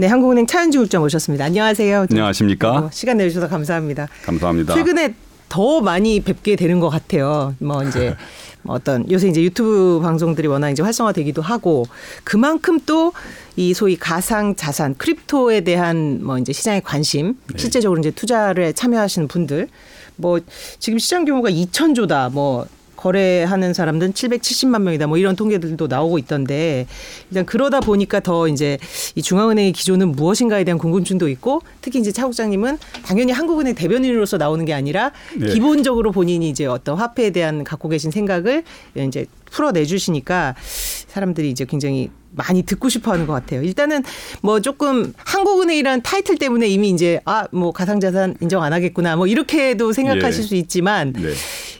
네, 한국은행 차현지 국장 모셨습니다. 안녕하세요. 안녕하십니까? 시간 내주셔서 감사합니다. 감사합니다. 최근에 더 많이 뵙게 되는 것 같아요. 뭐 이제 뭐 어떤 요새 이제 유튜브 방송들이 워낙 이제 활성화되기도 하고 그만큼 또 이 소위 가상 자산 크립토에 대한 뭐 이제 시장의 관심 네. 실제적으로 이제 투자를 참여하시는 분들 뭐 지금 시장 규모가 2천조다 뭐 거래하는 사람들은 770만 명이다. 뭐 이런 통계들도 나오고 있던데 일단 그러다 보니까 더 이제 이 중앙은행의 기조는 무엇인가에 대한 궁금증도 있고 특히 이제 차 국장님은 당연히 한국은행 대변인으로서 나오는 게 아니라 네. 기본적으로 본인이 이제 어떤 화폐에 대한 갖고 계신 생각을 이제 풀어내 주시니까 사람들이 이제 굉장히 많이 듣고 싶어 하는 것 같아요. 일단은 뭐 조금 한국은행이라는 타이틀 때문에 이미 이제 아, 뭐 가상자산 인정 안 하겠구나 뭐 이렇게도 생각하실 예. 수 있지만 네.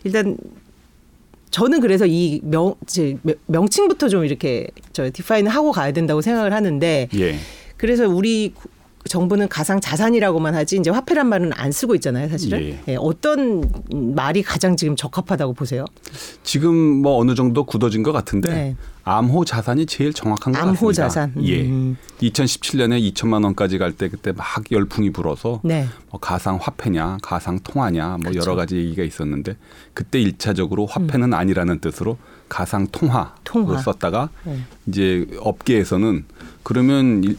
일단 저는 그래서 이 명, 명칭부터 좀 이렇게 저 디파인을 하고 가야 된다고 생각을 하는데 예. 그래서 우리 구- 정부는 가상 자산이라고만 하지 이제 화폐란 말은 안 쓰고 있잖아요, 사실은. 예. 예, 어떤 말이 가장 지금 적합하다고 보세요? 지금 뭐 어느 정도 굳어진 것 같은데 네. 암호 자산이 제일 정확한 것 암호 같습니다. 자산. 예. 음. 2017년에 2천만 원까지 갈 때 그때 막 열풍이 불어서 네. 뭐 가상 화폐냐, 가상 통화냐 뭐 그렇죠. 여러 가지 얘기가 있었는데 그때 일차적으로 화폐는 아니라는 뜻으로 가상 통화로 통화. 썼다가 네. 이제 업계에서는 그러면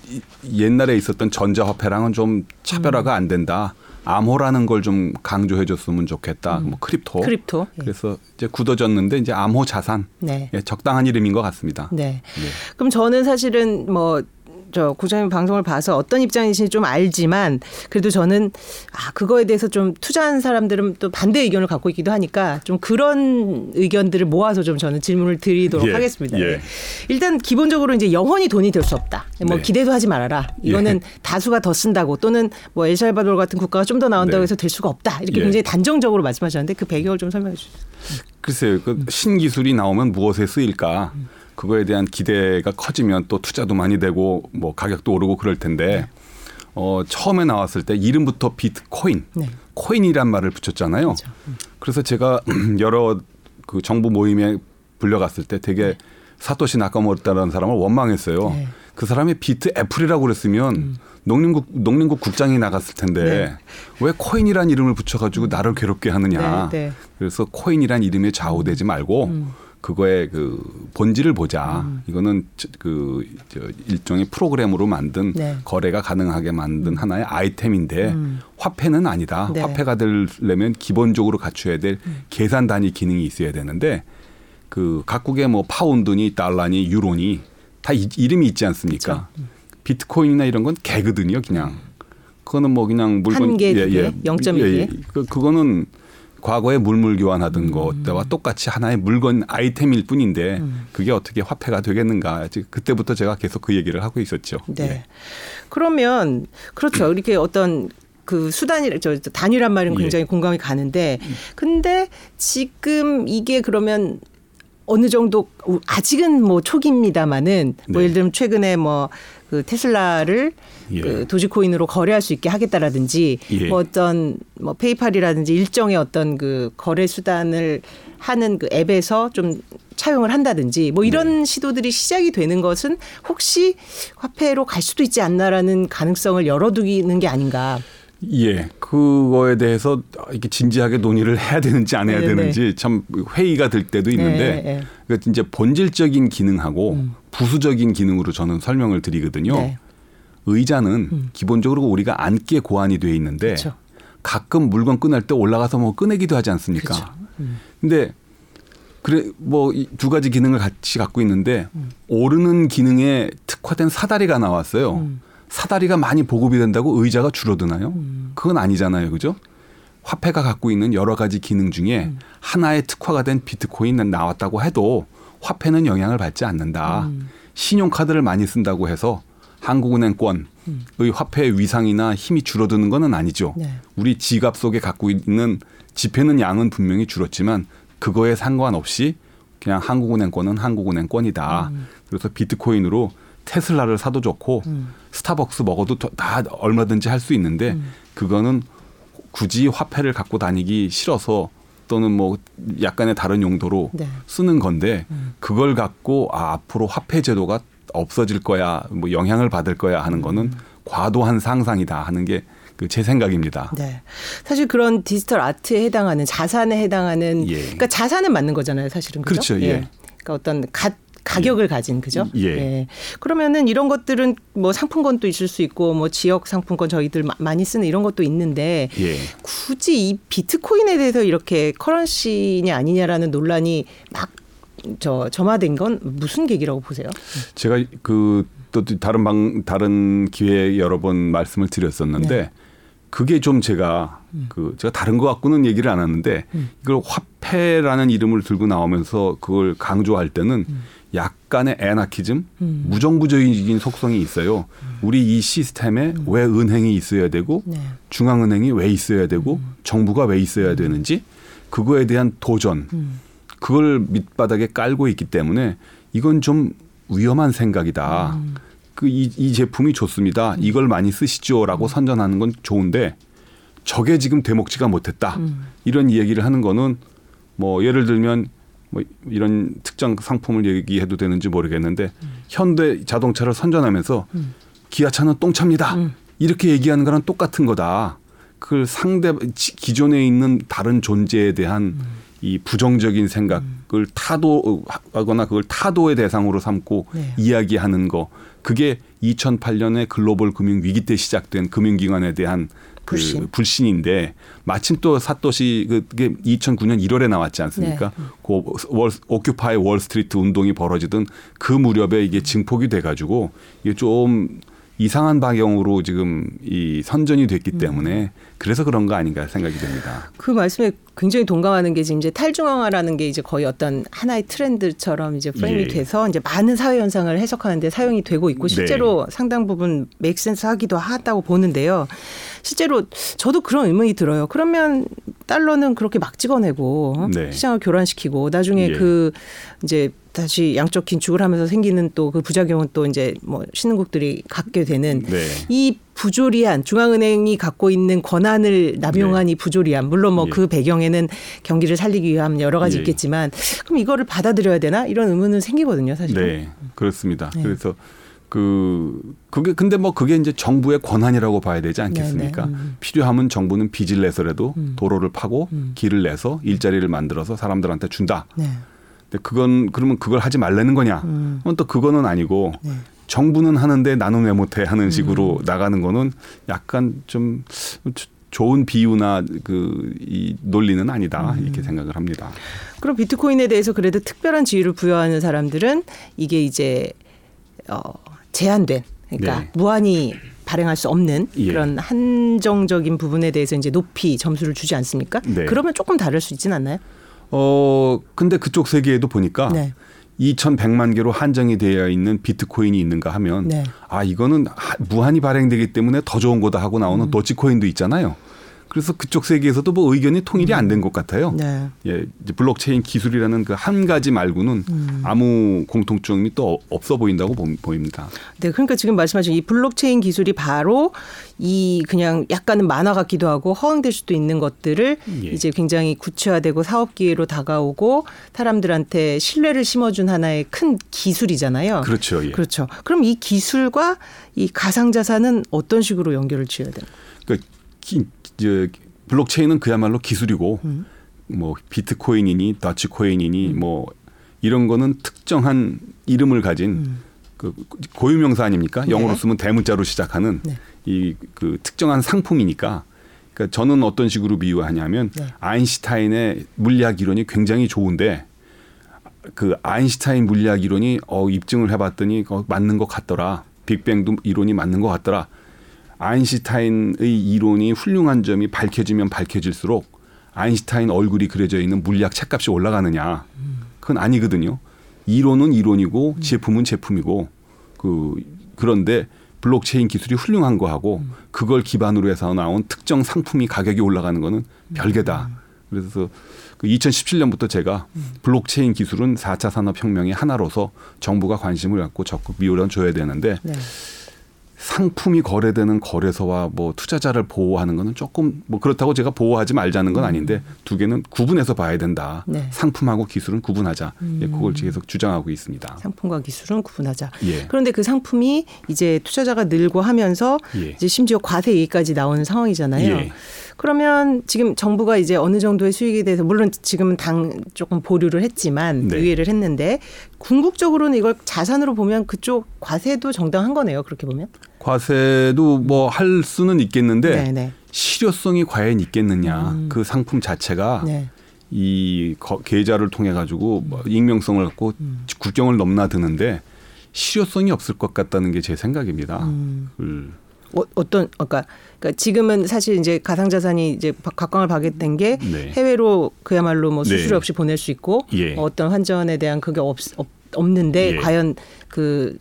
옛날에 있었던 전자화폐랑은 좀 차별화가 안 된다. 암호라는 걸 좀 강조해 줬으면 좋겠다. 뭐 crypto. 음. crypto. 예. 그래서 이제 굳어졌는데 이제 암호 자산. 네. 예, 적당한 이름인 것 같습니다. 네. 그럼 저는 사실은 뭐, 저 국장님 방송을 봐서 어떤 입장이신지 좀 알지만 그래도 저는 아 그거에 대해서 좀 투자한 사람들은 또 반대 의견을 갖고 있기도 하니까 좀 그런 의견들을 모아서 좀 저는 질문을 드리도록 예, 하겠습니다. 예. 네. 일단 기본적으로 이제 영원히 돈이 될 수 없다. 뭐 네. 기대도 하지 말아라. 이거는 다수가 더 쓴다고 또는 뭐 엘살바도르 같은 국가가 좀 더 나온다고 네. 해서 될 수가 없다. 이렇게 예. 굉장히 단정적으로 말씀하셨는데 그 배경을 좀 설명해 주시죠. 글쎄요, 그 신기술이 나오면 무엇에 쓰일까? 그거에 대한 기대가 커지면 또 투자도 많이 되고 뭐 가격도 오르고 그럴 텐데 어, 처음에 나왔을 때 이름부터 비트코인, 네. 코인이란 말을 붙였잖아요. 그래서 제가 여러 그 정부 모임에 불려갔을 때 되게 사토시 나카모토라는 사람을 원망했어요. 네. 그 사람이 비트 애플이라고 그랬으면 농림국 농림국 국장이 나갔을 텐데 네. 왜 코인이란 이름을 붙여가지고 나를 괴롭게 하느냐. 네, 네. 그래서 코인이란 이름에 좌우되지 말고 음. 그거의 그 본질을 보자. 이거는 저- 그저 일종의 프로그램으로 만든 네. 거래가 가능하게 만든 하나의 아이템인데 화폐는 아니다. 네. 화폐가 되려면 기본적으로 갖춰야 될 계산 단위 기능이 있어야 되는데 그 각국의 뭐 파운드니 달러니 유로니 다 이, 이름이 있지 않습니까? 비트코인이나 이런 건 개거든요, 그냥. 그거는 뭐 그냥 물건 한 개, 두 개, 0.1 개. 그 그거는 과거에 물물 교환하던 음. 것과 똑같이 하나의 물건 아이템일 뿐인데 그게 어떻게 화폐가 되겠는가? 그때부터 제가 계속 그 얘기를 하고 있었죠. 네. 예. 그러면 그렇죠. 이렇게 어떤 그 수단이 저 단위란 말은 예. 굉장히 공감이 가는데 근데 지금 이게 그러면 어느 정도 아직은 뭐 초기입니다마는 뭐 네. 예를 들면 최근에 뭐 그 테슬라를 예. 그 도지코인으로 거래할 수 있게 하겠다라든지 예. 뭐 어떤 뭐 페이팔이라든지 일정의 어떤 그 거래 수단을 하는 그 앱에서 좀 차용을 한다든지 뭐 이런 네. 시도들이 시작이 되는 것은 혹시 화폐로 갈 수도 있지 않나라는 가능성을 열어두기는 게 아닌가. 예, 그거에 대해서 이렇게 진지하게 논의를 해야 되는지 안 해야 네네. 되는지 참 회의가 될 때도 있는데 네, 네. 그 이제 본질적인 기능하고 부수적인 기능으로 저는 설명을 드리거든요. 네. 의자는 기본적으로 우리가 앉기에 고안이 돼 있는데 그렇죠. 가끔 물건 꺼낼 때 올라가서 뭐 꺼내기도 하지 않습니까? 그렇죠. 근데 그래 뭐 두 가지 기능을 같이 갖고 있는데 음. 오르는 기능에 특화된 사다리가 나왔어요. 음. 사다리가 많이 보급이 된다고 의자가 줄어드나요? 음. 그건 아니잖아요. 그죠? 화폐가 갖고 있는 여러 가지 기능 중에 음. 하나의 특화가 된 비트코인 나왔다고 해도 화폐는 영향을 받지 않는다. 음. 신용카드를 많이 쓴다고 해서 한국은행권의 화폐의 위상이나 힘이 줄어드는 것은 아니죠. 네. 우리 지갑 속에 갖고 있는 지폐는 양은 분명히 줄었지만 그거에 상관없이 그냥 한국은행권은 한국은행권이다. 음. 그래서 비트코인으로 테슬라를 사도 좋고 음. 스타벅스 먹어도 더- 다 얼마든지 할 수 있는데 그거는 굳이 화폐를 갖고 다니기 싫어서 또는 뭐 약간의 다른 용도로 네. 쓰는 건데 그걸 갖고 아 앞으로 화폐 제도가 없어질 거야 뭐 영향을 받을 거야 하는 거는 과도한 상상이다 하는 게그제 생각입니다. 네. 사실 그런 디지털 아트에 해당하는 자산에 해당하는 예. 그러니까 자산은 맞는 거잖아요, 사실은. 그죠? 그렇죠, 예. 그러니까 어떤 가, 가격을 가진 그죠? 예. 그러면은 이런 것들은 뭐 상품권도 있을 수 있고 뭐 지역 상품권 저희들 마- 많이 쓰는 이런 것도 있는데 예. 굳이 이 비트코인에 대해서 이렇게 커런시냐 아니냐라는 논란이 막 저 점화된 건 무슨 계기라고 보세요? 제가 그 또 다른 방 다른 기회에 여러 번 말씀을 드렸었는데 네. 그게 좀 제가 그 제가 다른 것 갖고는 얘기를 안 하는데 이걸 화폐라는 이름을 들고 나오면서 그걸 강조할 때는 약간의 애나키즘, 무정부적인 속성이 있어요. 우리 이 시스템에 왜 은행이 있어야 되고 네. 중앙은행이 왜 있어야 되고 정부가 왜 있어야 되는지 그거에 대한 도전. 그걸 밑바닥에 깔고 있기 때문에 이건 좀 위험한 생각이다. 그 이 이 제품이 좋습니다. 이걸 많이 쓰시죠라고 선전하는 건 좋은데 저게 지금 되먹지가 못했다. 이런 이야기를 하는 거는 뭐 예를 들면 뭐 이런 특정 상품을 얘기해도 되는지 모르겠는데 현대 자동차를 선전하면서 기아차는 똥차입니다. 이렇게 얘기하는 거랑 똑같은 거다. 그걸 상대 지- 기존에 있는 다른 존재에 대한 이 부정적인 생각을 타도하거나 그걸 타도의 대상으로 삼고 네. 이야기하는 거 그게 2008년에 글로벌 금융 위기 때 시작된 금융기관에 대한 그 불신. 불신인데 마침 또 사또시 그게 2009년 1월에 나왔지 않습니까? 네. 그 월, 오큐파이 월스트리트 운동이 벌어지던 그 무렵에 이게 증폭이 돼가지고 이게 좀 이상한 방향으로 지금 이 선전이 됐기 때문에 그래서 그런 거 아닌가 생각이 됩니다. 그 말씀에 굉장히 동감하는 게 지금 이제 탈중앙화라는 게 이제 거의 어떤 하나의 트렌드처럼 이제 프레임이 예. 돼서 이제 많은 사회 현상을 해석하는데 사용이 되고 있고 네. 실제로 상당 부분 맥센스 하기도 하다고 보는데요. 실제로 저도 그런 의문이 들어요. 그러면 달러는 그렇게 막 찍어내고 어? 네. 시장을 교란시키고 나중에 예. 그 이제 다시 양적 긴축을 하면서 생기는 또 그 부작용은 또 이제 뭐 신흥국들이 갖게 되는 네. 이 부조리한 중앙은행이 갖고 있는 권한을 남용한 이 부조리한 물론 뭐 네. 예. 그 배경에는 경기를 살리기 위한 여러 가지 예. 있겠지만 그럼 이거를 받아들여야 되나 이런 의문은 생기거든요 사실. 네, 그렇습니다. 네. 그래서 그 그게 근데 뭐 그게 이제 정부의 권한이라고 봐야 되지 않겠습니까? 네, 네. 음. 필요하면 정부는 빚을 내서라도 도로를 파고 음. 길을 내서 일자리를 만들어서 사람들한테 준다. 네. 근데 그건 그러면 그걸 하지 말라는 거냐? 음. 그건 또 그거는 아니고 네. 정부는 하는데 나는 왜 못해 하는 음. 식으로 나가는 거는 약간 좀 조- 좋은 비유나 그 이 논리는 아니다 음. 이렇게 생각을 합니다. 그럼 비트코인에 대해서 그래도 특별한 지위를 부여하는 사람들은 이게 이제 어 제한된 그러니까 네. 무한히 발행할 수 없는 예. 그런 한정적인 부분에 대해서 이제 높이 점수를 주지 않습니까? 네. 그러면 조금 다를 수 있진 않나요? 어 근데 그쪽 세계에도 보니까 네. 2,100만 개로 한정이 되어 있는 비트코인이 있는가 하면 네. 아 이거는 하- 무한히 발행되기 때문에 더 좋은 거다 하고 나오는 음. 도지코인도 있잖아요. 그래서 그쪽 세계에서도 뭐 의견이 통일이 안 된 것 같아요. 네. 예, 블록체인 기술이라는 그 한 가지 말고는 음. 아무 공통점이 또 없어 보인다고 보- 보입니다. 네, 그러니까 지금 말씀하신 이 블록체인 기술이 바로 이 그냥 약간은 만화 같기도 하고 허황될 수도 있는 것들을 예. 이제 굉장히 구체화되고 사업 기회로 다가오고 사람들한테 신뢰를 심어준 하나의 큰 기술이잖아요. 그렇죠. 예. 그렇죠. 그럼 이 기술과 이 가상 자산은 어떤 식으로 연결을 지어야 되는? 그러니까 블록체인은 그야말로 기술이고 음. 뭐 비트코인이니 더치코인이니 뭐 이런 거는 특정한 이름을 가진 그 고유명사 아닙니까? 음. 네. 영어로 쓰면 대문자로 시작하는 네. 이그 특정한 상품이니까 그러니까 저는 어떤 식으로 비유하냐면 네. 아인슈타인의 물리학 이론이 굉장히 좋은데 그 아인슈타인 물리학 이론이 어 입증을 해봤더니 어, 맞는 것 같더라. 빅뱅도 이론이 맞는 것 같더라. 아인슈타인의 이론이 훌륭한 점이 밝혀지면 밝혀질수록 아인슈타인 얼굴이 그려져 있는 물리학 책값이 올라가느냐? 그건 아니거든요. 이론은 이론이고 제품은 제품이고 그 그런데 블록체인 기술이 훌륭한 거하고 그걸 기반으로 해서 나온 특정 상품이 가격이 올라가는 거는 별개다. 그래서 그 2017년부터 제가 블록체인 기술은 4차 산업혁명의 하나로서 정부가 관심을 갖고 적극 밀어줘야 되는데 네. 상품이 거래되는 거래소와 뭐 투자자를 보호하는 거는 조금 뭐 그렇다고 제가 보호하지 말자는 건 아닌데 두 개는 구분해서 봐야 된다. 네. 상품하고 기술은 구분하자. 예, 그걸 계속 주장하고 있습니다. 상품과 기술은 구분하자. 예. 그런데 그 상품이 이제 투자자가 늘고 하면서 예. 이제 심지어 과세 얘기까지 나오는 상황이잖아요. 예. 그러면 지금 정부가 이제 어느 정도의 수익에 대해서 물론 지금은 당 조금 보류를 했지만 네. 유예를 했는데 궁극적으로는 이걸 자산으로 보면 그쪽 과세도 정당한 거네요. 그렇게 보면. 과세도 뭐 할 수는 있겠는데 네, 네. 실효성이 과연 있겠느냐. 음. 그 상품 자체가 네. 이 거- 계좌를 통해 가지고 뭐 익명성을 갖고 음. 국경을 넘나드는데 실효성이 없을 것 같다는 게 제 생각입니다. 음. 을. 어, 어떤 그러니까, 그러니까 지금은 사실 이제 가상 자산이 이제 바- 각광을 받게 된게 네. 해외로 그야말로 뭐 수수료 네. 없이 보낼 수 있고 예. 어, 어떤 환전에 대한 그게 없, 없 없는데 예. 과연 그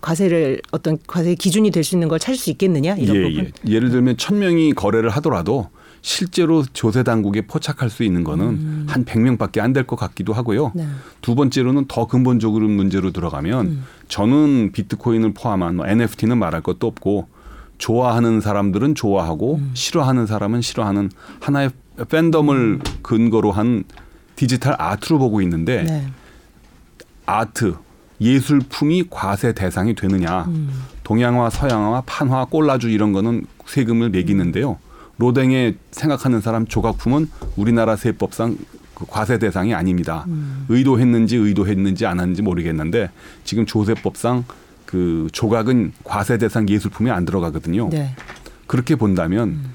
과세를 어떤 과세 기준이 될 수 있는 걸 찾을 수 있겠느냐 이런 예, 부분. 예. 예를 들면 천 명이 거래를 하더라도 실제로 조세 당국에 포착할 수 있는 거는 한 100명밖에 안 될 것 같기도 하고요. 음. 네. 두 번째로는 더 근본적으로 문제로 들어가면 음. 저는 비트코인을 포함한 뭐 NFT는 말할 것도 없고 좋아하는 사람들은 좋아하고 음. 싫어하는 사람은 싫어하는 하나의 팬덤을 근거로 한 디지털 아트로 보고 있는데 네. 아트 예술품이 과세 대상이 되느냐 음. 동양화 서양화 판화 꼴라주 이런 거는 세금을 매기는데요 로댕에 생각하는 사람 조각품은 우리나라 세법상 그 과세 대상이 아닙니다 음. 의도했는지 의도했는지 안 했는지 모르겠는데 지금 조세법상 그 조각은 과세 대상 예술품이 안 들어가거든요 네. 그렇게 본다면 음.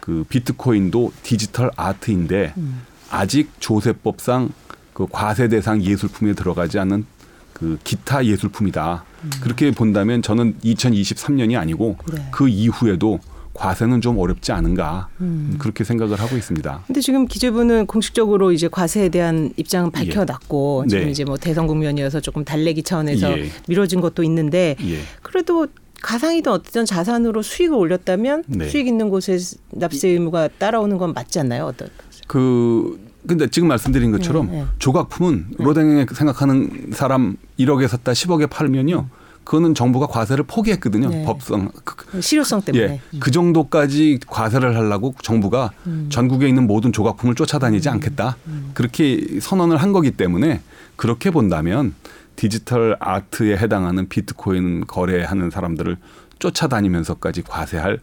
그 비트코인도 디지털 아트인데 음. 아직 조세법상 그 과세 대상 예술품에 들어가지 않는 그 기타 예술품이다. 그렇게 본다면 저는 2023년이 아니고 음. 네. 그 이후에도 과세는 좀 어렵지 않은가 음. 그렇게 생각을 하고 있습니다. 근데 지금 기재부는 공식적으로 이제 과세에 대한 입장은 밝혀놨고 예. 지금 네. 이제 뭐 대선 국면이어서 조금 달래기 차원에서 예. 미뤄진 것도 있는데 예. 그래도 가상이든 어떤 자산으로 수익을 올렸다면 네. 수익 있는 곳에 납세 의무가 따라오는 건 맞지 않나요? 어떤? 그 근데 지금 말씀드린 것처럼 네, 네. 조각품은 로댕에 생각하는 사람 1억에 샀다 10억에 팔면요. 그거는 정부가 과세를 포기했거든요. 네. 법상 그- 실효성 때문에. 예, 그 정도까지 과세를 하려고 정부가 음. 전국에 있는 모든 조각품을 쫓아다니지 않겠다. 그렇게 선언을 한 거기 때문에 그렇게 본다면 디지털 아트에 해당하는 비트코인 거래하는 사람들을 쫓아다니면서까지 과세할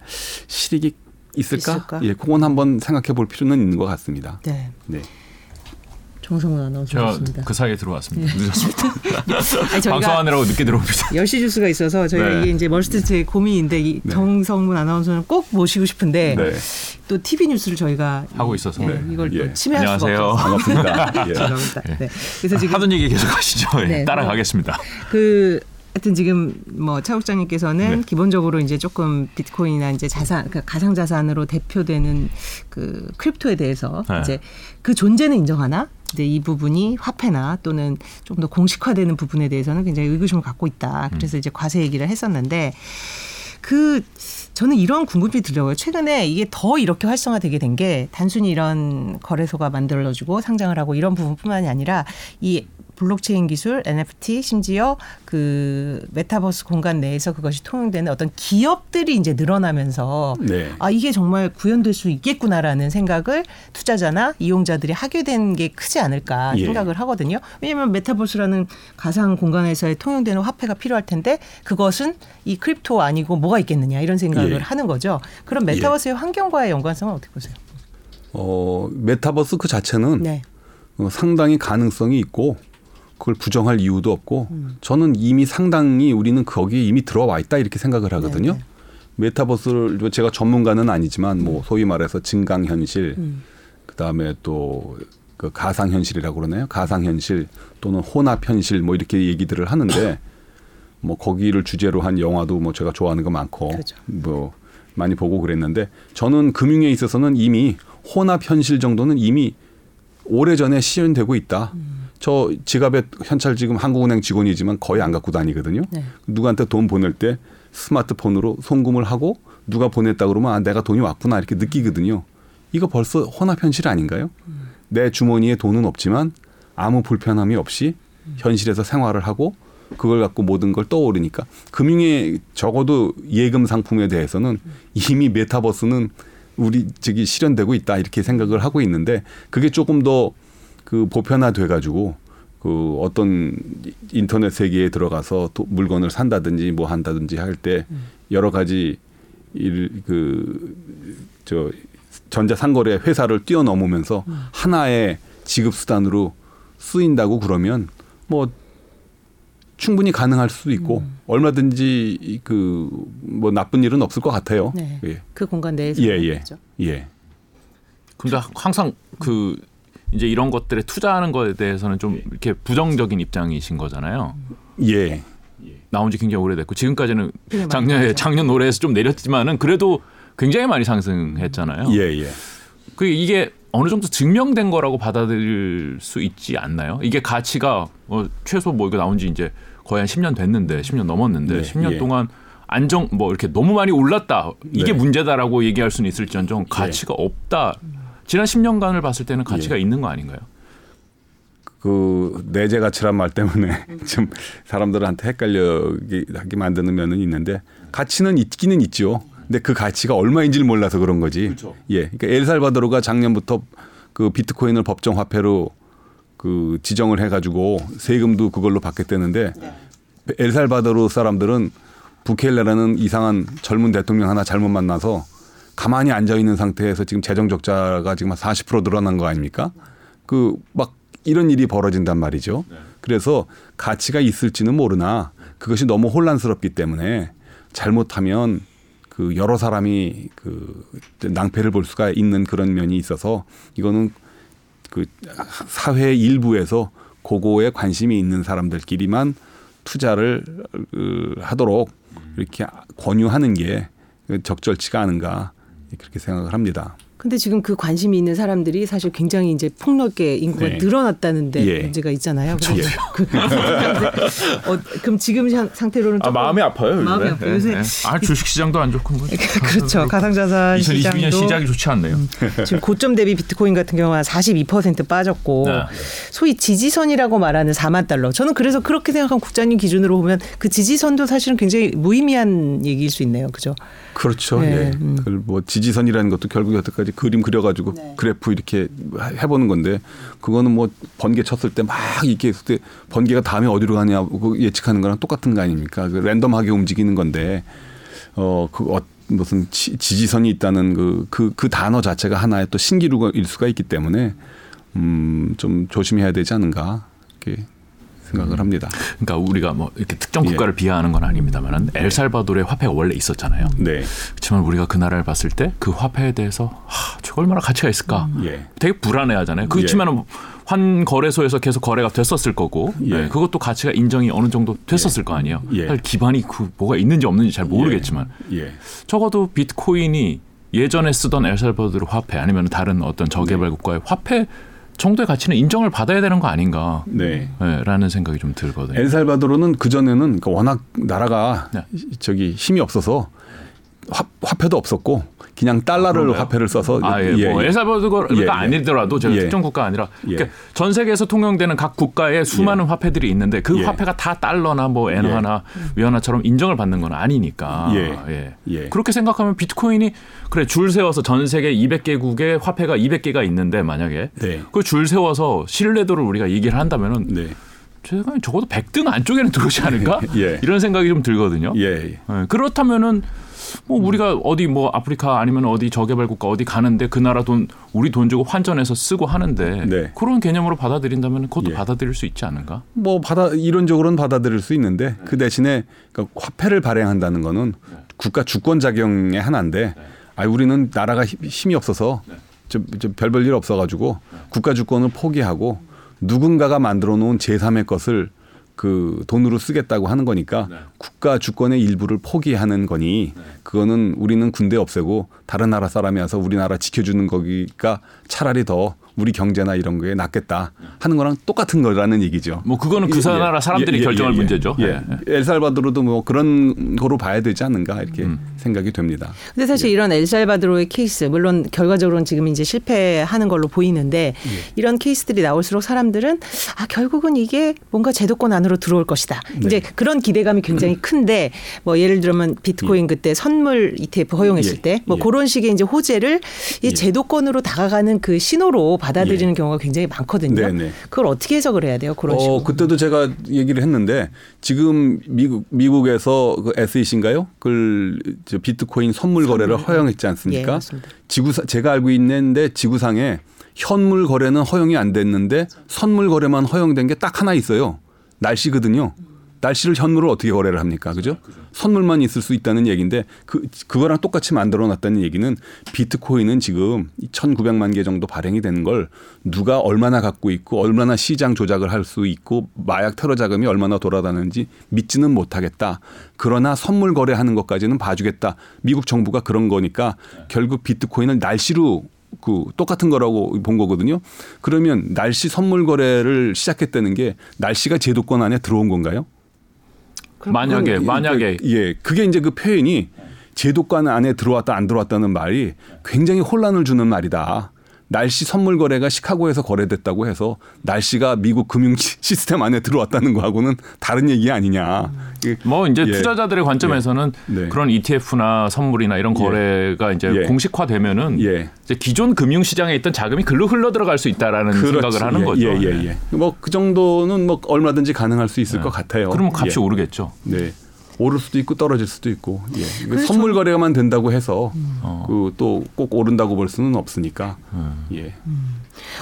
실익이 있을까? 있을까? 예, 그건 한번 생각해 볼 필요는 있는 것 같습니다. 네. 네. 정성훈 아나운서였습니다. 그 사이에 들어왔습니다. 늦었습니다. 아니, 저희가 방송하느라고 늦게 들어옵니다. 10시 뉴스가 있어서 저희가 네. 이게 이제 멀스트의 고민인데 이 네. 정성문 아나운서는 꼭 모시고 싶은데 네. 또 TV 뉴스를 저희가 하고 있어서. 예, 네. 이걸 또 예. 침해할 수가. 없어서 반갑습니다. 예. 죄송합니다. 네. 그래서 지금 하던 얘기 계속 하시죠. 예, 네. 따라가겠습니다. 그 하여튼 지금 뭐 차국장님께서는 네. 기본적으로 이제 조금 비트코인이나 이제 자산 그러니까 가상 자산으로 대표되는 그 크립토에 대해서 네. 이제 그 존재는 인정하나 근데 이 부분이 화폐나 또는 좀 더 공식화되는 부분에 대해서는 굉장히 의구심을 갖고 있다. 그래서 이제 과세 얘기를 했었는데 그 저는 이런 궁금증이 들려요. 최근에 이게 더 이렇게 활성화되게 된 게 단순히 이런 거래소가 만들어지고 상장을 하고 이런 부분뿐만이 아니라 이 블록체인 기술, NFT, 심지어 그 메타버스 공간 내에서 그것이 통용되는 어떤 기업들이 이제 늘어나면서 네. 아 이게 정말 구현될 수 있겠구나라는 생각을 투자자나 이용자들이 하게 된 게 크지 않을까 예. 생각을 하거든요. 왜냐하면 메타버스라는 가상 공간에서의 통용되는 화폐가 필요할 텐데 그것은 이 crypto 아니고 뭐가 있겠느냐 이런 생각을 예. 하는 거죠. 그럼 메타버스의 환경과의 연관성은 어떻게 보세요? 어, 메타버스 그 자체는 네. 어, 상당히 가능성이 있고 그걸 부정할 이유도 없고 음. 저는 이미 상당히 우리는 거기에 이미 들어와 있다 이렇게 생각을 하거든요. 네, 네. 메타버스를 뭐 제가 전문가는 아니지만 뭐 소위 말해서 증강 현실 음. 그다음에 또 그 가상 현실이라고 그러나요? 가상 현실 또는 혼합 현실 뭐 이렇게 얘기들을 하는데 뭐 거기를 주제로 한 영화도 뭐 제가 좋아하는 거 많고 그렇죠. 뭐 많이 보고 그랬는데 저는 금융에 있어서는 이미 혼합 현실 정도는 이미 오래전에 시연되고 있다. 저 지갑에 현찰 지금 한국은행 직원이지만 거의 안 갖고 다니거든요. 네. 누구한테 돈 보낼 때 스마트폰으로 송금을 하고 누가 보냈다 그러면 아 내가 돈이 왔구나 이렇게 느끼거든요. 이거 벌써 혼합 현실 아닌가요? 내 주머니에 돈은 없지만 아무 불편함이 없이 현실에서 생활을 하고 그걸 갖고 모든 걸 떠오르니까 금융에 적어도 예금 상품에 대해서는 이미 메타버스는 우리 저기 실현되고 있다 이렇게 생각을 하고 있는데 그게 조금 더 그 보편화돼 가지고 그 어떤 인터넷 세계에 들어가서 도- 물건을 산다든지 뭐 한다든지 할 때 여러 가지 일 그 저 전자상거래 회사를 뛰어넘으면서 하나의 지급 수단으로 쓰인다고 그러면 뭐 충분히 가능할 수도 있고 얼마든지 그 뭐 나쁜 일은 없을 것 같아요. 네. 예. 그 공간 내에서 예, 예. 그렇죠. 예. 근데 항상 그 이제 이런 것들에 투자하는 거에 대해서는 좀 이렇게 부정적인 입장이신 거잖아요. 예. 나온 지 굉장히 오래됐고 지금까지는 작년에. 작년 올해에서 좀 내렸지만은 그래도 굉장히 많이 상승했잖아요. 예, 예. 그 이게 어느 정도 증명된 거라고 받아들일 수 있지 않나요? 이게 가치가 어, 최소 뭐 이거 나온 지 이제 거의 한 10년 됐는데 10년 넘었는데 네, 10년 예. 동안 안정 뭐 이렇게 너무 많이 올랐다 이게 네. 문제다라고 얘기할 수는 있을지언정 가치가 없다. 지난 10년간을 봤을 때는 가치가 예. 있는 거 아닌가요? 그 내재 가치란 말 때문에 좀 사람들한테 헷갈려게 하게 만드는 면은 있는데 가치는 있기는 있죠. 근데 그 가치가 얼마인지를 몰라서 그런 거지. 예. 그러니까 엘살바도르가 작년부터 그 비트코인을 법정 화폐로 그 지정을 해가지고 세금도 그걸로 받겠다는데 엘살바도르 사람들은 부켈레라는 이상한 젊은 대통령 하나 잘못 만나서 가만히 앉아 있는 상태에서 지금 재정 적자가 지금 한 40% 늘어난 거 아닙니까? 그 막 이런 일이 벌어진단 말이죠. 그래서 가치가 있을지는 모르나 그것이 너무 혼란스럽기 때문에 잘못하면 그 여러 사람이 그 낭패를 볼 수가 있는 그런 면이 있어서 이거는 그 사회 일부에서 고거에 관심이 있는 사람들끼리만 투자를 어, 하도록 이렇게 권유하는 게 적절치가 않은가 그렇게 생각을 합니다. 근데 지금 그 관심이 있는 사람들이 사실 굉장히 이제 폭넓게 인구가 네. 늘어났다는데 예. 문제가 있잖아요. 그래서 그, 어, 그럼 지금 상- 상태로는 조금 아파요. 마음이 아파요. 요새 아 주식 시장도 안 좋고 뭐. 그렇죠. 가상자산 2022년 시장도 시작이 좋지 않네요. 지금 고점 대비 비트코인 같은 경우 한42% 빠졌고 네. 소위 지지선이라고 말하는 4만 달러. 저는 그래서 그렇게 생각한 국장님 기준으로 보면 그 지지선도 사실은 굉장히 무의미한 얘기일 수 있네요. 그죠? 그렇죠. 네, 예. 음. 뭐 지지선이라는 것도 결국 여태까지 그림 그려가지고 네. 그래프 이렇게 해보는 건데 그거는 뭐 번개 쳤을 때 막 이렇게 했을 때 번개가 다음에 어디로 가냐 그 예측하는 거랑 똑같은 거 아닙니까? 그 랜덤하게 움직이는 건데 어그 어, 무슨 지, 지지선이 있다는 그그 그 단어 자체가 하나의 또 신기루일 수가 있기 때문에 음좀 조심해야 되지 않은가 이렇게 생각을 합니다. 그러니까 우리가 뭐 이렇게 특정 예. 국가를 비하하는 건 아닙니다만은 엘살바도르의 화폐가 원래 있었잖아요. 네. 그렇지만 우리가 그 나라를 봤을 때 그 화폐에 대해서 하, 저거 얼마나 가치가 있을까? 예. 되게 불안해하잖아요. 그렇지만 환 거래소에서 계속 거래가 됐었을 거고, 예. 네, 그것도 가치가 인정이 어느 정도 됐었을 거 아니에요. 예. 사실 기반이 그 뭐가 있는지 없는지 잘 모르겠지만 예. 적어도 비트코인이 예전에 쓰던 엘살바도르 화폐 아니면 다른 어떤 저개발 국가의 화폐 정도의 가치는 인정을 받아야 되는 거 아닌가? 네. 네, 라는 생각이 좀 들거든요. 엘살바도르는 그 전에는 워낙 나라가 네. 저기 힘이 없어서 화, 화폐도 없었고 그냥 달러를 그런가요? 화폐를 써서 아, 예, 뭐 엘살바도르가 예, 예. 아니더라도 제가 예. 특정 국가 아니라 예. 그러니까 전 세계에서 통용되는 각 국가의 수많은 화폐들이 있는데 그 예. 화폐가 다 달러나 뭐 엔화나 위안화처럼 인정을 받는 건 아니니까. 예. 예. 그렇게 생각하면 비트코인이 그래 줄 세워서 전 세계 200개국의 화폐가 200개가 있는데 만약에 네. 그줄 세워서 신뢰도를 우리가 얘기를 한다면은 네. 제가 적어도 100등 안쪽에는 들어오지 않을까? 예. 이런 생각이 좀 들거든요. 예. 예. 예, 그렇다면은 뭐 우리가 어디 뭐 아프리카 아니면 어디 저개발 국가 어디 가는데 그 나라 돈 우리 돈 주고 환전해서 쓰고 하는데 네. 그런 개념으로 받아들인다면 그것도 예. 받아들일 수 있지 않은가? 뭐 받아 이론적으로는 받아들일 수 있는데 그 대신에 그러니까 화폐를 발행한다는 거는 국가 주권 작용의 하나인데 아 우리는 나라가 힘- 힘이 없어서 좀, 좀 별별 일 없어가지고 국가 주권을 포기하고 누군가가 만들어 놓은 제3의 것을 그 돈으로 쓰겠다고 하는 거니까 국가 주권의 일부를 포기하는 거니 그거는 우리는 군대 없애고 다른 나라 사람이 와서 우리나라 지켜주는 거기가 차라리 더 우리 경제나 이런 거에 낫겠다 하는 거랑 똑같은 거라는 얘기죠. 뭐 그거는 그 나라 사람들이 결정할 문제죠. 예. 예. 엘살바도르도 뭐 그런 거로 봐야 되지 않는가 이렇게 음. 생각이 됩니다. 근데 사실 이런 엘살바도르의 케이스 물론 결과적으로는 지금 이제 실패하는 걸로 보이는데 예. 이런 케이스들이 나올수록 사람들은 아 결국은 이게 뭔가 제도권 안으로 들어올 것이다. 네. 이제 그런 기대감이 굉장히 큰데 뭐 예를 들면 비트코인 그때 선물 ETF 허용했을 예. 때뭐 예. 그런 식의 이제 호재를 이 예. 제도권으로 다가가는 그 신호로 받아들이는 경우가 굉장히 많거든요. 네, 네. 그걸 어떻게 해석을 해야 돼요? 그런 식으로. 어, 그때도 제가 얘기를 했는데 지금 미국 미국에서 그 SEC인가요? 그걸 저 비트코인 선물 거래를 허용했지 예, 않습니까? 맞습니다. 지구사 제가 알고 있는데 지구상에 현물 거래는 허용이 안 됐는데 선물 거래만 허용된 게 딱 하나 있어요. 날씨거든요. 날씨를 현물을 어떻게 거래를 합니까? 그죠? 선물만 있을 수 있다는 얘기인데 그 그거랑 똑같이 만들어 놨다는 얘기는 비트코인은 지금 1,900만 개 정도 발행이 되는 걸 누가 얼마나 갖고 있고 얼마나 시장 조작을 할 수 있고 마약 테러 자금이 얼마나 돌아다니는지 믿지는 못하겠다. 그러나 선물 거래하는 것까지는 봐주겠다. 미국 정부가 그런 거니까 결국 비트코인을 날씨로 그 똑같은 거라고 본 거거든요. 그러면 날씨 선물 거래를 시작했다는 게 날씨가 제도권 안에 들어온 건가요? 만약에 그건 만약에 예, 그게 이제 그 표현이 제도권 안에 들어왔다 안 들어왔다는 말이 굉장히 혼란을 주는 말이다. 날씨 선물 거래가 시카고에서 거래됐다고 해서 날씨가 미국 금융 시- 시스템 안에 들어왔다는 거하고는 다른 얘기 아니냐. 뭐 이제 예. 투자자들의 관점에서는 네. 그런 ETF나 선물이나 이런 예. 거래가 이제 예. 공식화되면은 예. 이제 기존 금융 시장에 있던 자금이 글로 흘러 들어갈 수 있다라는 생각을 하는 예, 거죠. 예, 예, 예. 뭐 그 정도는 뭐 얼마든지 가능할 수 있을 것 같아요. 그러면 값이 예. 오르겠죠. 네. 오를 수도 있고 떨어질 수도 있고. 예. 이게 선물 거래만 된다고 해서 어. 그또꼭 오른다고 볼 수는 없으니까. 예.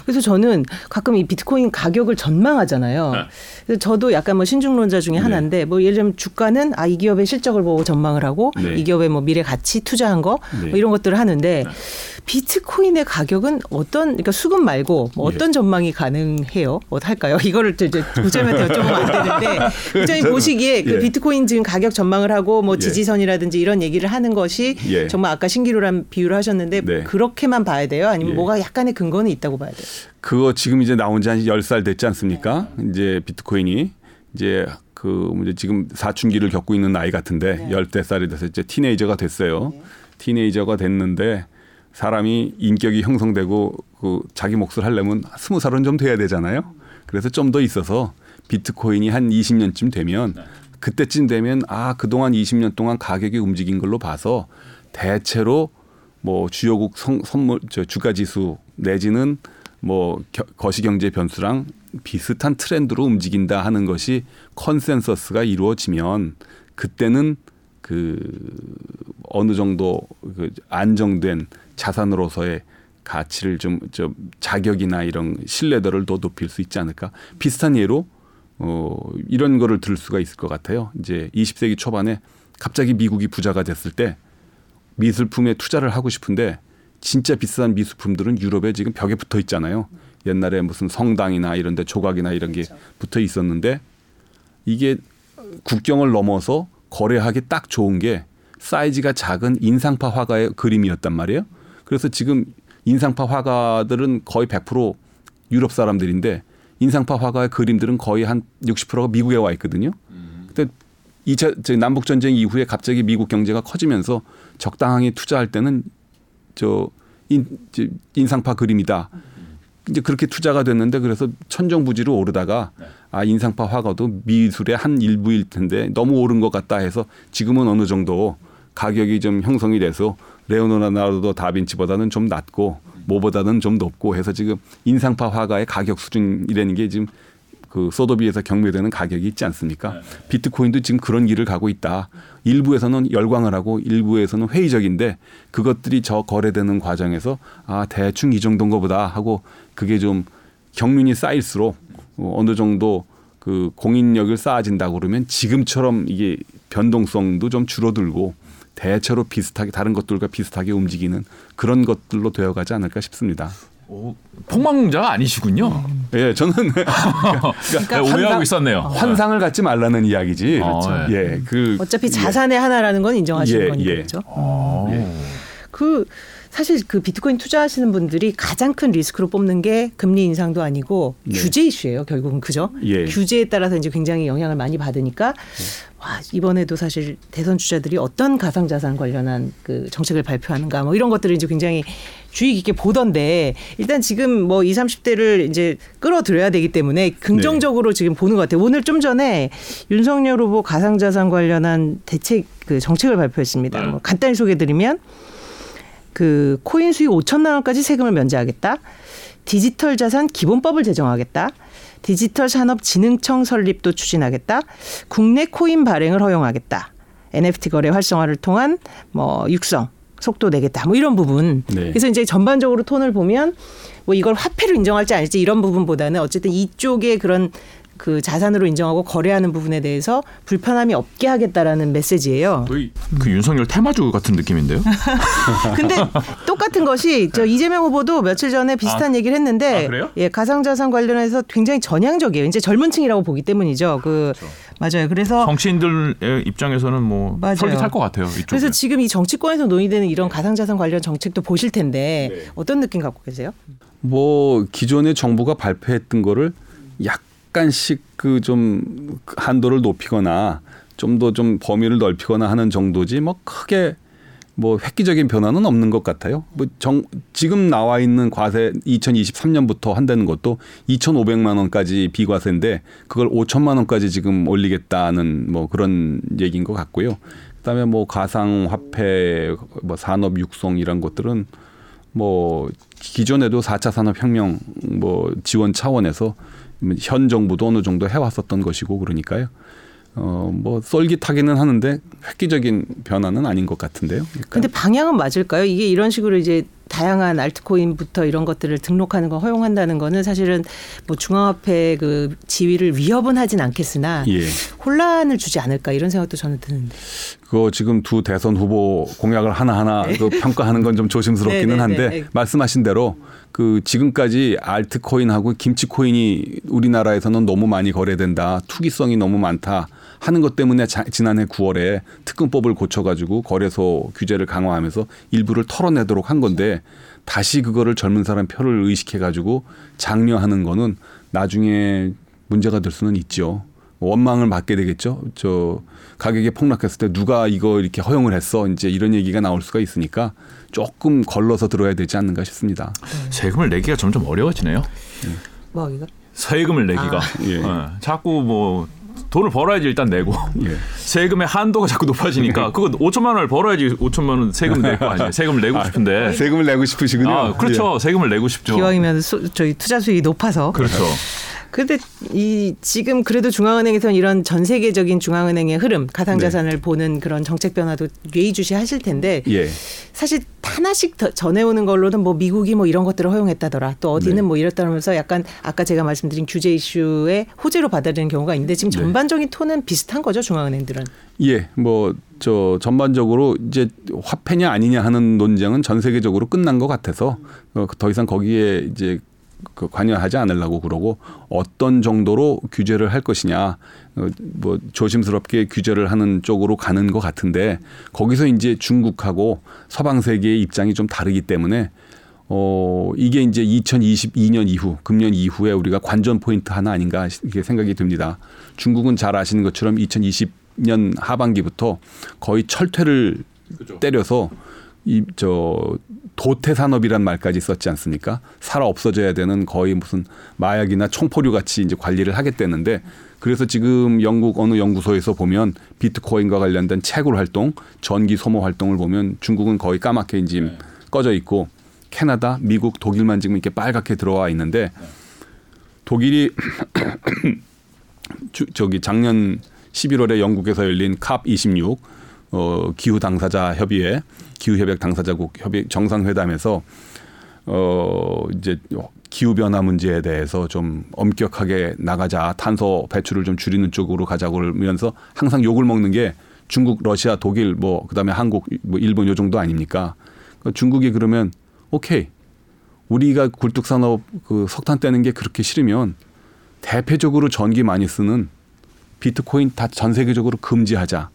그래서 저는 가끔 이 비트코인 가격을 전망하잖아요. 네. 그래서 저도 약간 뭐 신중론자 중에 하나인데 뭐 예를 들면 주가는 아 이 기업의 실적을 보고 전망을 하고 네. 이 기업의 뭐 미래 가치 투자한 거 네. 뭐 이런 것들을 하는데 비트코인의 가격은 어떤 그러니까 수급 말고 뭐 예. 어떤 전망이 가능해요? 어할까요? 이거를 또 이제 부장님한테 여쭤보면 안 되는데 저는- 보시기에 그 예. 비트코인 지금 가격 전망을 하고 뭐 예. 지지선이라든지 이런 얘기를 하는 것이 예. 정말 아까 신기루란 비유를 하셨는데 네. 그렇게만 봐야 돼요? 아니면 예. 뭐가 약간의 근거는 있다고 봐야 돼요? 그거 지금 이제 나온 지한 10살 됐지 않습니까? 이제 비트코인이 이제 그 이제 지금 사춘기를 겪고 있는 나이 같은데 열대 살이 돼서 이제 티네이저가 됐어요. 틴에이저가 됐는데 사람이 인격이 형성되고 그 자기 몫을 하려면 스무 살은 좀 돼야 되잖아요. 그래서 좀 더 있어서 비트코인이 한 20년쯤 되면 그때쯤 되면 아 그동안 20년 동안 가격이 움직인 걸로 봐서 대체로 뭐 주요국 성, 선물 저 주가 지수 내지는 뭐 겨- 거시경제 변수랑 비슷한 트렌드로 움직인다 하는 것이 컨센서스가 이루어지면 그때는 그 어느 정도 그 안정된 자산으로서의 가치를 좀 좀 자격이나 이런 신뢰도를 더 높일 수 있지 않을까 비슷한 예로 어 이런 거를 들 수가 있을 것 같아요. 이제 20세기 초반에 갑자기 미국이 부자가 됐을 때 미술품에 투자를 하고 싶은데 진짜 비싼 미술품들은 유럽에 지금 벽에 붙어 있잖아요. 옛날에 무슨 성당이나 이런 데 조각이나 이런 게 붙어 있었는데 이게 국경을 넘어서 거래하기 딱 좋은 게 사이즈가 작은 인상파 화가의 그림이었단 말이에요. 그래서 지금 인상파 화가들은 거의 100% 유럽 사람들인데 인상파 화가의 그림들은 거의 한 60%가 미국에 와 있거든요. 근데 이차 남북 전쟁 이후에 갑자기 미국 경제가 커지면서 적당하게 투자할 때는 저 인, 인상파 그림이다. 이제 그렇게 투자가 됐는데 그래서 천정부지로 오르다가 아 인상파 화가도 미술의 한 일부일 텐데 너무 오른 것 같다 해서 지금은 어느 정도 가격이 좀 형성이 돼서 레오나르도 다빈치보다는 좀 낮고 뭐보다는 좀 높고 해서 지금 인상파 화가의 가격 수준이라는 게 지금 그 소도비에서 경매되는 가격이 있지 않습니까? 비트코인도 지금 그런 길을 가고 있다. 일부에서는 열광을 하고 일부에서는 회의적인데 그것들이 저 거래되는 과정에서 아 대충 이 정도인 거보다 하고 그게 좀 경륜이 쌓일수록 어, 어느 정도 그 공인력을 쌓아진다고 그러면 지금처럼 이게 변동성도 좀 줄어들고 대체로 비슷하게 다른 것들과 비슷하게 움직이는 그런 것들로 되어가지 않을까 싶습니다. 오, 폭망자가 아니시군요. 예, 저는 그러니까 오해하고 환상- 있었네요. 환상을 갖지 말라는 이야기지. 그렇죠. 예, 그 어차피 자산의 하나라는 건 인정하시는 예, 거니까 예. 그렇죠. 어. 그 사실 그 비트코인 투자하시는 분들이 가장 큰 리스크로 뽑는 게 금리 인상도 아니고 네. 규제 이슈예요. 결국은 그죠? 예. 규제에 따라서 이제 굉장히 영향을 많이 받으니까 와 이번에도 사실 대선 주자들이 어떤 가상 자산 관련한 그 정책을 발표하는가 뭐 이런 것들을 이제 굉장히 주의 깊게 보던데 일단 지금 뭐 20, 30대를 이제 끌어들여야 되기 때문에 긍정적으로 지금 보는 것 같아요. 오늘 좀 전에 윤석열 후보 가상 자산 관련한 대책 그 정책을 발표했습니다. 뭐 간단히 소개드리면 그 코인 수익 5천만 원까지 세금을 면제하겠다. 디지털 자산 기본법을 제정하겠다. 디지털 산업 진흥청 설립도 추진하겠다. 국내 코인 발행을 허용하겠다. NFT 거래 활성화를 통한 뭐 육성 속도 내겠다. 뭐 이런 부분. 네. 그래서 이제 전반적으로 톤을 보면 뭐 이걸 화폐로 인정할지 아닐지 이런 부분보다는 어쨌든 이쪽에 그런 그 자산으로 인정하고 거래하는 부분에 대해서 불편함이 없게 하겠다라는 메시지예요. 거의 그 윤석열 테마주 같은 느낌인데요. 근데 똑같은 것이 저 이재명 후보도 며칠 전에 비슷한 얘기를 했는데 아? 예, 가상자산 관련해서 굉장히 전향적이에요. 이제 젊은 층이라고 보기 때문이죠. 그 맞아요. 그래서 정치인들의 입장에서는 뭐 맞아요. 솔깃할 것 같아요. 이쪽에. 그래서 지금 이 정치권에서 논의되는 이런 가상자산 관련 정책도 보실 텐데 네. 어떤 느낌 갖고 계세요? 뭐 기존의 정부가 발표했던 거를 약 간씩 그 좀 한도를 높이거나 좀더좀 범위를 넓히거나 하는 정도지 뭐 크게 뭐 획기적인 변화는 없는 것 같아요. 뭐 정, 지금 나와 있는 과세 2023년부터 한다는 것도 2,500만 원까지 비과세인데 그걸 5천만 원까지 지금 올리겠다는 뭐 그런 얘기인 것 같고요. 그다음에 뭐 가상 화폐 뭐 산업 육성 이런 것들은 뭐 기존에도 4차 산업 혁명 뭐 지원 차원에서 현 정부도 어느 정도 해왔었던 것이고 그러니까요. 어 뭐 쏠깃하기는 하는데 획기적인 변화는 아닌 것 같은데요. 그러니까 근데 방향은 맞을까요? 이게 이런 식으로 이제 다양한 알트코인부터 이런 것들을 등록하는 거 허용한다는 거는 사실은 뭐 중앙화폐 그 지위를 위협은 하진 않겠으나 예. 혼란을 주지 않을까 이런 생각도 저는 드는데. 그거 지금 두 대선 후보 공약을 하나하나 그 평가하는 건 좀 조심스럽기는 네, 네, 한데 네, 네. 말씀하신 대로 그 지금까지 알트코인하고 김치코인이 우리나라에서는 너무 많이 거래된다. 투기성이 너무 많다. 하는 것 때문에 자, 지난해 9월에 특근법을 고쳐가지고 거래소 규제를 강화하면서 일부를 털어내도록 한 건데 다시 그거를 젊은 사람 표를 의식해가지고 장려하는 거는 나중에 문제가 될 수는 있죠. 원망을 받게 되겠죠. 저 가격이 폭락했을 때 누가 이거 이렇게 허용을 했어 이제 이런 얘기가 나올 수가 있으니까 조금 걸러서 들어야 되지 않는가 싶습니다. 세금을 내기가 점점 어려워지네요. 뭐 하기가? 세금을 내기가 예. 어, 자꾸 뭐 돈을 벌어야지 일단 내고 예. 세금의 한도가 자꾸 높아지니까 그거 5천만 원을 벌어야지 5천만 원 세금 낼 거 아니에요. 세금을 내고 싶은데 세금을 내고 싶으시군요. 아 그렇죠. 세금을 내고 싶죠. 기왕이면 수, 저희 투자 수익이 높아서. 그렇죠. 근데 이 지금 그래도 중앙은행에서는 이런 전 세계적인 중앙은행의 흐름, 가상자산을 보는 그런 정책 변화도 예의주시하실 텐데 예. 예. 사실 하나씩 더 전해오는 걸로는 뭐 미국이 뭐 이런 것들을 허용했다더라. 또 어디는 네. 뭐 이랬다면서 약간 아까 제가 말씀드린 규제 이슈의 호재로 받아들이는 경우가 있는데 지금 네. 전반적인 톤은 비슷한 거죠 중앙은행들은. 예, 뭐 저 전반적으로 이제 화폐냐 아니냐 하는 논쟁은 전 세계적으로 끝난 것 같아서 어, 더 이상 거기에 이제 그 관여하지 않으려고 그러고 어떤 정도로 규제를 할 것이냐 어, 뭐 조심스럽게 규제를 하는 쪽으로 가는 것 같은데 거기서 이제 중국하고 서방 세계의 입장이 좀 다르기 때문에 어 이게 이제 2022년 이후 금년 이후에 우리가 관전 포인트 하나 아닌가 이렇게 생각이 듭니다. 중국은 잘 아시는 것처럼 2020년 하반기부터 거의 철퇴를 때려서 이저 도태 산업이란 말까지 썼지 않습니까? 살아 없어져야 되는 거의 무슨 마약이나 총포류 같이 이제 관리를 하겠다는데 그래서 지금 영국 어느 연구소에서 보면 비트코인과 관련된 채굴 활동, 전기 소모 활동을 보면 중국은 거의 까맣게 이제 꺼져 있고 캐나다, 미국, 독일만 지금 이렇게 빨갛게 들어와 있는데 독일이 주, 저기 작년 11월에 영국에서 열린 캅26 어, 기후 당사자 협의회 기후 협약 당사자국 협의 정상회담에서 어 이제 기후 변화 문제에 대해서 좀 엄격하게 나가자 탄소 배출을 좀 줄이는 쪽으로 가자고 그러면서 항상 욕을 먹는 게 중국, 러시아, 독일 뭐 그다음에 한국, 뭐 일본 요 정도 아닙니까? 그러니까 중국이 그러면 오케이 우리가 굴뚝 산업 그 석탄 떼는 게 그렇게 싫으면 대표적으로 전기 많이 쓰는 비트코인 다 전 세계적으로 금지하자.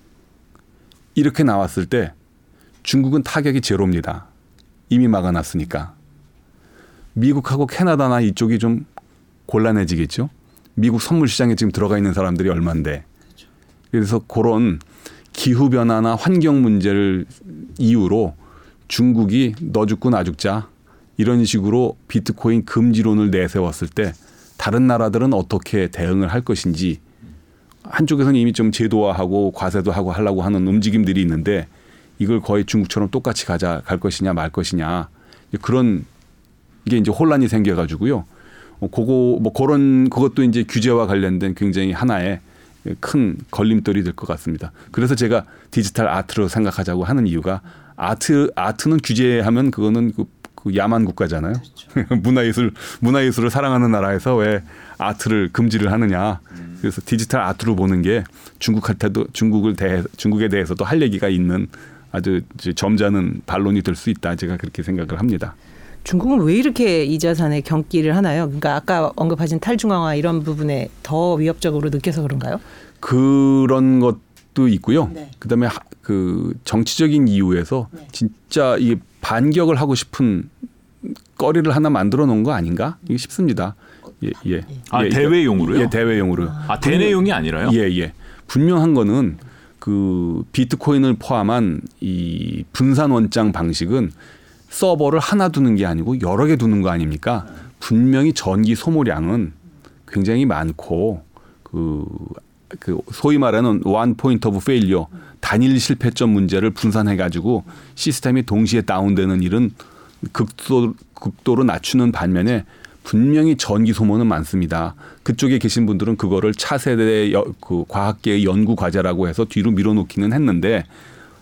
이렇게 나왔을 때 중국은 타격이 제로입니다. 이미 막아놨으니까 미국하고 캐나다나 이쪽이 좀 곤란해지겠죠. 미국 선물 시장에 지금 들어가 있는 사람들이 얼만데. 그래서 그런 기후 변화나 환경 문제를 이유로 중국이 너 죽고 나 죽자 이런 식으로 비트코인 금지론을 내세웠을 때 다른 나라들은 어떻게 대응을 할 것인지 한쪽에서는 이미 좀 제도화하고 과세도 하고 하려고 하는 움직임들이 있는데 이걸 거의 중국처럼 똑같이 가자 갈 것이냐 말 것이냐 그런 게 이제 혼란이 생겨가지고요. 어, 그거 뭐 그런 그것도 이제 규제와 관련된 굉장히 하나의 큰 걸림돌이 될 것 같습니다. 그래서 제가 디지털 아트로 생각하자고 하는 이유가 아트 아트는 규제하면 그거는 그, 그 야만 국가잖아요. 그렇죠. 문화예술 문화예술을 사랑하는 나라에서 왜 아트를 금지를 하느냐. 그래서 디지털 아트로 보는 게 중국한테도 중국을 대 중국에 대해서도 할 얘기가 있는 아주 점잖은 반론이 될 수 있다. 제가 그렇게 생각을 합니다. 중국은 왜 이렇게 이 자산에 경기를 하나요? 그러니까 아까 언급하신 탈중앙화 이런 부분에 더 위협적으로 느껴서 그런가요? 그런 것도 있고요. 네. 그다음에 그 정치적인 이유에서 네. 진짜 이 반격을 하고 싶은 거리를 하나 만들어 놓은 거 아닌가 싶습니다. 예, 예. 아 예, 대외용으로요? 예, 대외용으로. 아 대내용이 아니라요? 예, 예. 분명한 거는 그 비트코인을 포함한 이 분산 원장 방식은 서버를 하나 두는 게 아니고 여러 개 두는 거 아닙니까? 분명히 전기 소모량은 굉장히 많고 그, 그 소위 말하는 one point of failure 단일 실패점 문제를 분산해 가지고 시스템이 동시에 다운되는 일은 극도 극도로 낮추는 반면에 분명히 전기 소모는 많습니다. 그쪽에 계신 분들은 그거를 차세대 그 과학계의 연구 과제라고 해서 뒤로 밀어놓기는 했는데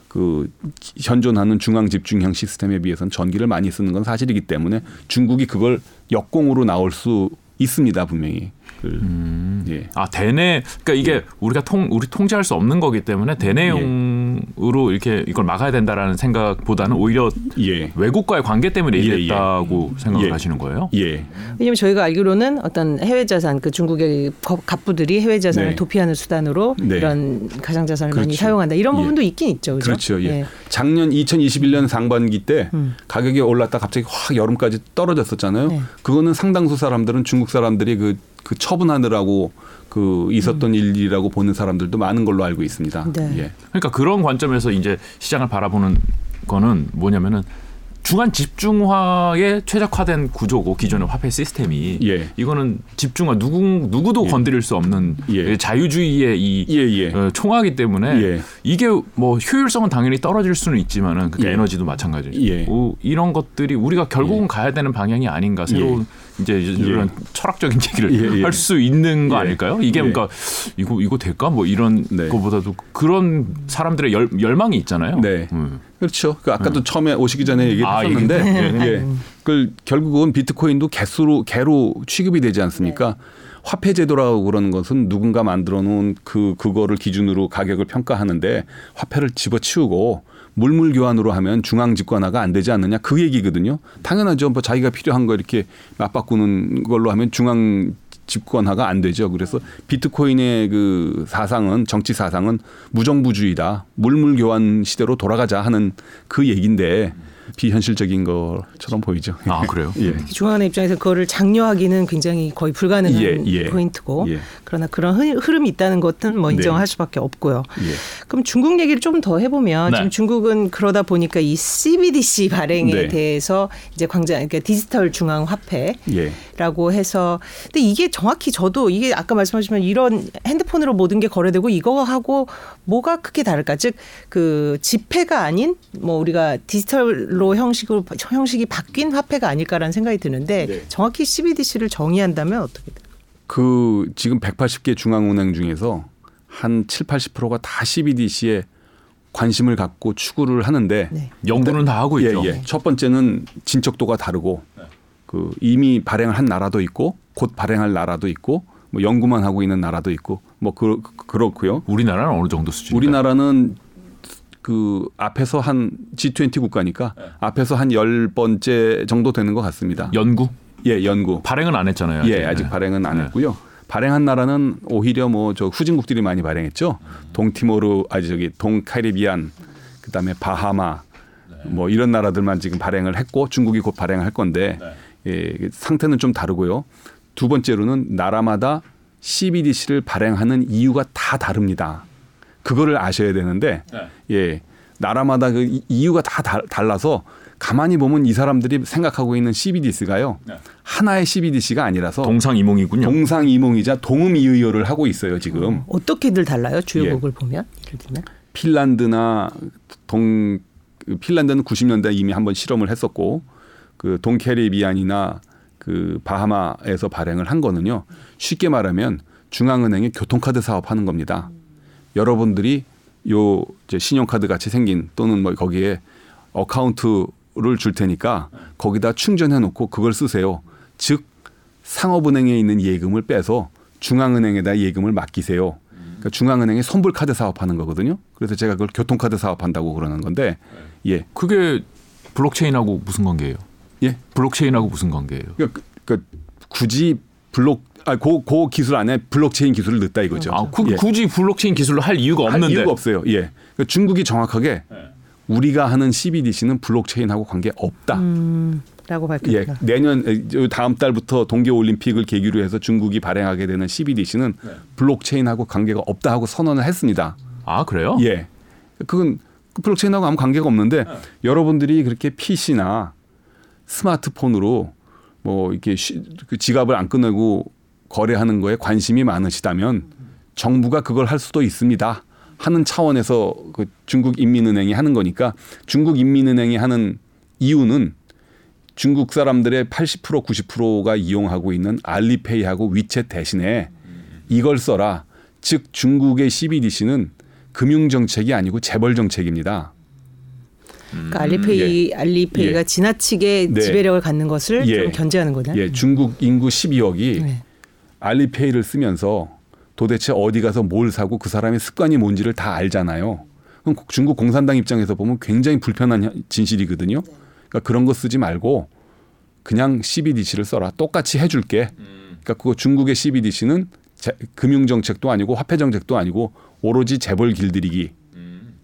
그 현존하는 중앙 집중형 시스템에 비해서는 전기를 많이 쓰는 건 사실이기 때문에 중국이 그걸 역공으로 나올 수 있습니다 분명히. 그, 음. 예. 아 대내 그러니까 이게 예. 우리가 통 우리 통제할 수 없는 거기 때문에 대내용으로 예. 이렇게 이걸 막아야 된다라는 생각보다는 오히려 예. 외국과의 관계 때문에 예, 예. 이랬다고 생각을 하시는 거예요? 예. 왜냐하면 저희가 알기로는 어떤 해외 자산 그 중국의 갑부들이 해외 자산을 네. 도피하는 수단으로 네. 이런 가상 자산을 그렇죠. 많이 사용한다 이런 부분도 있긴 있죠. 그렇죠? 그렇죠. 예. 작년 2021년 상반기 때 음. 가격이 올랐다 갑자기 확 여름까지 떨어졌었잖아요. 네. 그거는 상당수 사람들은 중국 사람들이 그 그 처분하느라고 그 있었던 음. 일이라고 보는 사람들도 많은 걸로 알고 있습니다. 네. 예. 그러니까 그런 관점에서 이제 시장을 바라보는 거는 뭐냐면은 중간 집중화에 최적화된 구조고 기존의 화폐 시스템이 예. 이거는 집중화 누구 누구도 예. 건드릴 수 없는 예. 자유주의의 이 예, 예. 어, 총화기 때문에 예. 이게 뭐 효율성은 당연히 떨어질 수는 있지만은 그 에너지도 마찬가지고 이런 것들이 우리가 결국은 가야 되는 방향이 아닌가 새로운 이제 이런 철학적인 얘기를 할수 있는 거 아닐까요? 이게 그러니까 이거 이거 될까 뭐 이런 네. 거보다도 그런 사람들의 열, 열망이 있잖아요. 네. 음. 그렇죠. 그 아까도 음. 처음에 오시기 전에 얘기했었는데 아, 예. 그 결국은 비트코인도 개수로 개로 취급이 되지 않습니까? 네. 화폐 제도라고 그러는 것은 누군가 만들어 놓은 그 그거를 기준으로 가격을 평가하는데 화폐를 집어치우고 물물 교환으로 하면 중앙 집권화가 안 되지 않느냐 그 얘기거든요. 당연하죠. 뭐 자기가 필요한 거 이렇게 맞바꾸는 걸로 하면 중앙 집권화가 안 되죠. 그래서 비트코인의 그 사상은 정치 사상은 무정부주의다. 물물 교환 시대로 돌아가자 하는 그 얘기인데 비현실적인 것처럼 보이죠. 아 그래요? 예. 중앙의 입장에서 그거를 장려하기는 굉장히 거의 불가능한 예, 예. 포인트고 예. 그러나 그런 흐름이 있다는 것은 뭐 인정할 네. 수밖에 없고요. 예. 그럼 중국 얘기를 좀 더 해보면 네. 지금 중국은 그러다 보니까 이 CBDC 발행에 네. 대해서 이제 광장 그러니까 디지털 중앙 화폐라고 예. 해서 근데 이게 정확히 저도 이게 아까 말씀하시면 이런 핸드폰으로 모든 게 거래되고 이거하고 뭐가 크게 다를까? 즉 그 지폐가 아닌 뭐 우리가 디지털 로 형식으로 형식이 바뀐 화폐가 아닐까라는 생각이 드는데 네. 정확히 CBDC를 정의한다면 어떻게 될까요? 그 지금 180개 중앙은행 중에서 한 7, 80%가 다 CBDC에 관심을 갖고 추구를 하는데 네. 연구는 다 하고 있죠. 예, 예. 첫 번째는 진척도가 다르고 그 이미 발행을 한 나라도 있고 곧 발행할 나라도 있고 뭐 연구만 하고 있는 나라도 있고 뭐 그, 그렇고요. 우리나라는 어느 정도 수준? 우리나라는 그 앞에서 한 G20 국가니까 네. 앞에서 한 열 번째 정도 되는 것 같습니다. 연구? 예, 연구. 발행은 안 했잖아요. 아직. 예, 아직 네. 발행은 안 네. 했고요. 발행한 나라는 오히려 뭐 저 후진국들이 많이 발행했죠. 동티모르 아니 저기 동카리비안 그다음에 바하마 네. 뭐 이런 나라들만 지금 발행을 했고 중국이 곧 발행을 할 건데 네. 예, 상태는 좀 다르고요. 두 번째로는 나라마다 CBDC를 발행하는 이유가 다 다릅니다. 그거를 아셔야 되는데 네. 예 나라마다 그 이유가 다 달라서 가만히 보면 이 사람들이 생각하고 있는 CBDC가요 네. 하나의 CBDC가 아니라서 동상이몽이군요. 동상이몽이자 동음이의어를 하고 있어요 지금. 어, 떻게들 달라요 주요국을 예. 보면 예를 들면 핀란드나 동 핀란드는 90년대 이미 한번 실험을 했었고 그 동캐리비안이나 그 바하마에서 발행을 한 거는요 쉽게 말하면 중앙은행의 교통카드 사업하는 겁니다. 여러분들이 요 이제 신용카드 같이 생긴 또는 뭐 거기에 어카운트를 줄 테니까 거기다 충전해 놓고 그걸 쓰세요. 즉 상업은행에 있는 예금을 빼서 중앙은행에다 예금을 맡기세요. 그러니까 중앙은행이 선불 카드 사업하는 거거든요. 그래서 제가 그걸 교통카드 사업한다고 그러는 건데, 예. 그게 블록체인하고 무슨 관계예요? 예. 블록체인하고 무슨 관계예요? 그러니까, 그러니까 굳이 블록 아, 그, 그 기술 안에 블록체인 기술을 넣었다 이거죠. 아, 그, 예. 굳이 블록체인 기술을 할 이유가 없는데. 할 이유가 없어요. 예. 그러니까 중국이 정확하게 네. 우리가 하는 CBDC는 블록체인하고 관계 없다. 음, 라고 밝혔다. 예. 내년 다음 달부터 동계 올림픽을 계기로 해서 중국이 발행하게 되는 CBDC는 네. 블록체인하고 관계가 없다 하고 선언을 했습니다. 아, 그래요? 예. 그건 블록체인하고 아무 관계가 없는데 네. 여러분들이 그렇게 PC나 스마트폰으로 뭐 이렇게 그 지갑을 안 꺼내고 거래하는 거에 관심이 많으시다면 정부가 그걸 할 수도 있습니다. 하는 차원에서 그 중국 인민은행이 하는 거니까 중국 인민은행이 하는 이유는 중국 사람들의 80% 90%가 이용하고 있는 알리페이하고 위챗 대신에 이걸 써라. 즉 중국의 CBDC는 금융 정책이 아니고 재벌 정책입니다. 그러니까 알리페이 예. 알리페이가 예. 지나치게 네. 지배력을 갖는 것을 예. 좀 견제하는 거냐? 예, 중국 인구 12억이 네. 알리페이를 쓰면서 도대체 어디 가서 뭘 사고 그 사람의 습관이 뭔지를 다 알잖아요. 그럼 중국 공산당 입장에서 보면 굉장히 불편한 진실이거든요. 그러니까 그런 거 쓰지 말고 그냥 CBDC를 써라. 똑같이 해줄게. 그러니까 그거 중국의 CBDC는 금융 정책도 아니고 화폐 정책도 아니고 오로지 재벌 길들이기,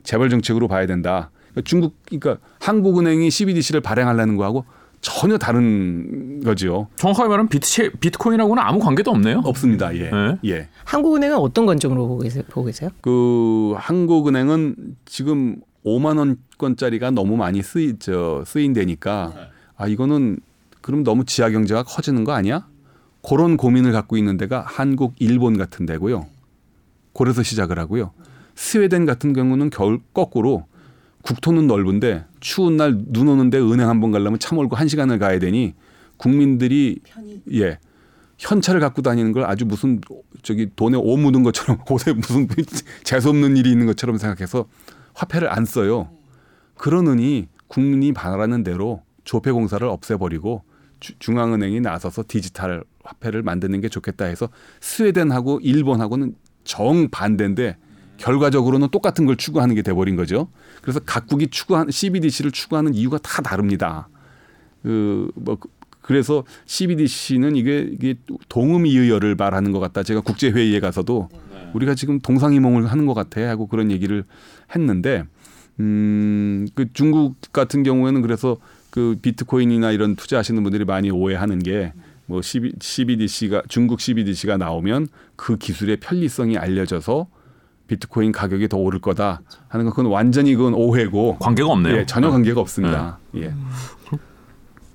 재벌 정책으로 봐야 된다. 그러니까 중국, 그러니까 한국은행이 CBDC를 발행하려는 거하고 전혀 다른 거죠. 정확하게 말하면 비트, 비트코인하고는 아무 관계도 없네요. 없습니다. 예. 네. 예. 한국은행은 어떤 관점으로 보고 계세요? 보고 계세요? 그 한국은행은 지금 5만 원권짜리가 너무 많이 쓰이 저 쓰인다니까 아 이거는 그럼 너무 지하 경제가 커지는 거 아니야? 그런 고민을 갖고 있는 데가 한국, 일본 같은 데고요. 그래서 시작을 하고요. 스웨덴 같은 경우는 겨울 거꾸로 국토는 넓은데 추운 날 눈 오는데 은행 한 번 가려면 차 몰고 한 시간을 가야 되니 국민들이 편의. 예 현찰을 갖고 다니는 걸 아주 무슨 저기 돈에 오 묻은 것처럼 곳에 무슨 재수 없는 일이 있는 것처럼 생각해서 화폐를 안 써요. 그러느니 국민이 바라는 대로 조폐 공사를 없애버리고 주, 중앙은행이 나서서 디지털 화폐를 만드는 게 좋겠다 해서 스웨덴하고 일본하고는 정 반대인데 결과적으로는 똑같은 걸 추구하는 게 돼버린 거죠. 그래서 각국이 추구하는 CBDC를 추구하는 이유가 다 다릅니다. 그뭐 그래서 CBDC는 이게 이게 동음이의어를 말하는 것 같다. 제가 국제 회의에 가서도 네. 우리가 지금 동상이몽을 하는 것 같아 하고 그런 얘기를 했는데 음그 중국 같은 경우에는 그래서 그 비트코인이나 이런 투자하시는 분들이 많이 오해하는 게 뭐 CBDC가 중국 CBDC가 나오면 그 기술의 편리성이 알려져서 비트코인 가격이 더 오를 거다 하는 건 그건 완전히 그건 오해고 관계가 없네요. 예, 전혀 네. 관계가 없습니다. 네. 예.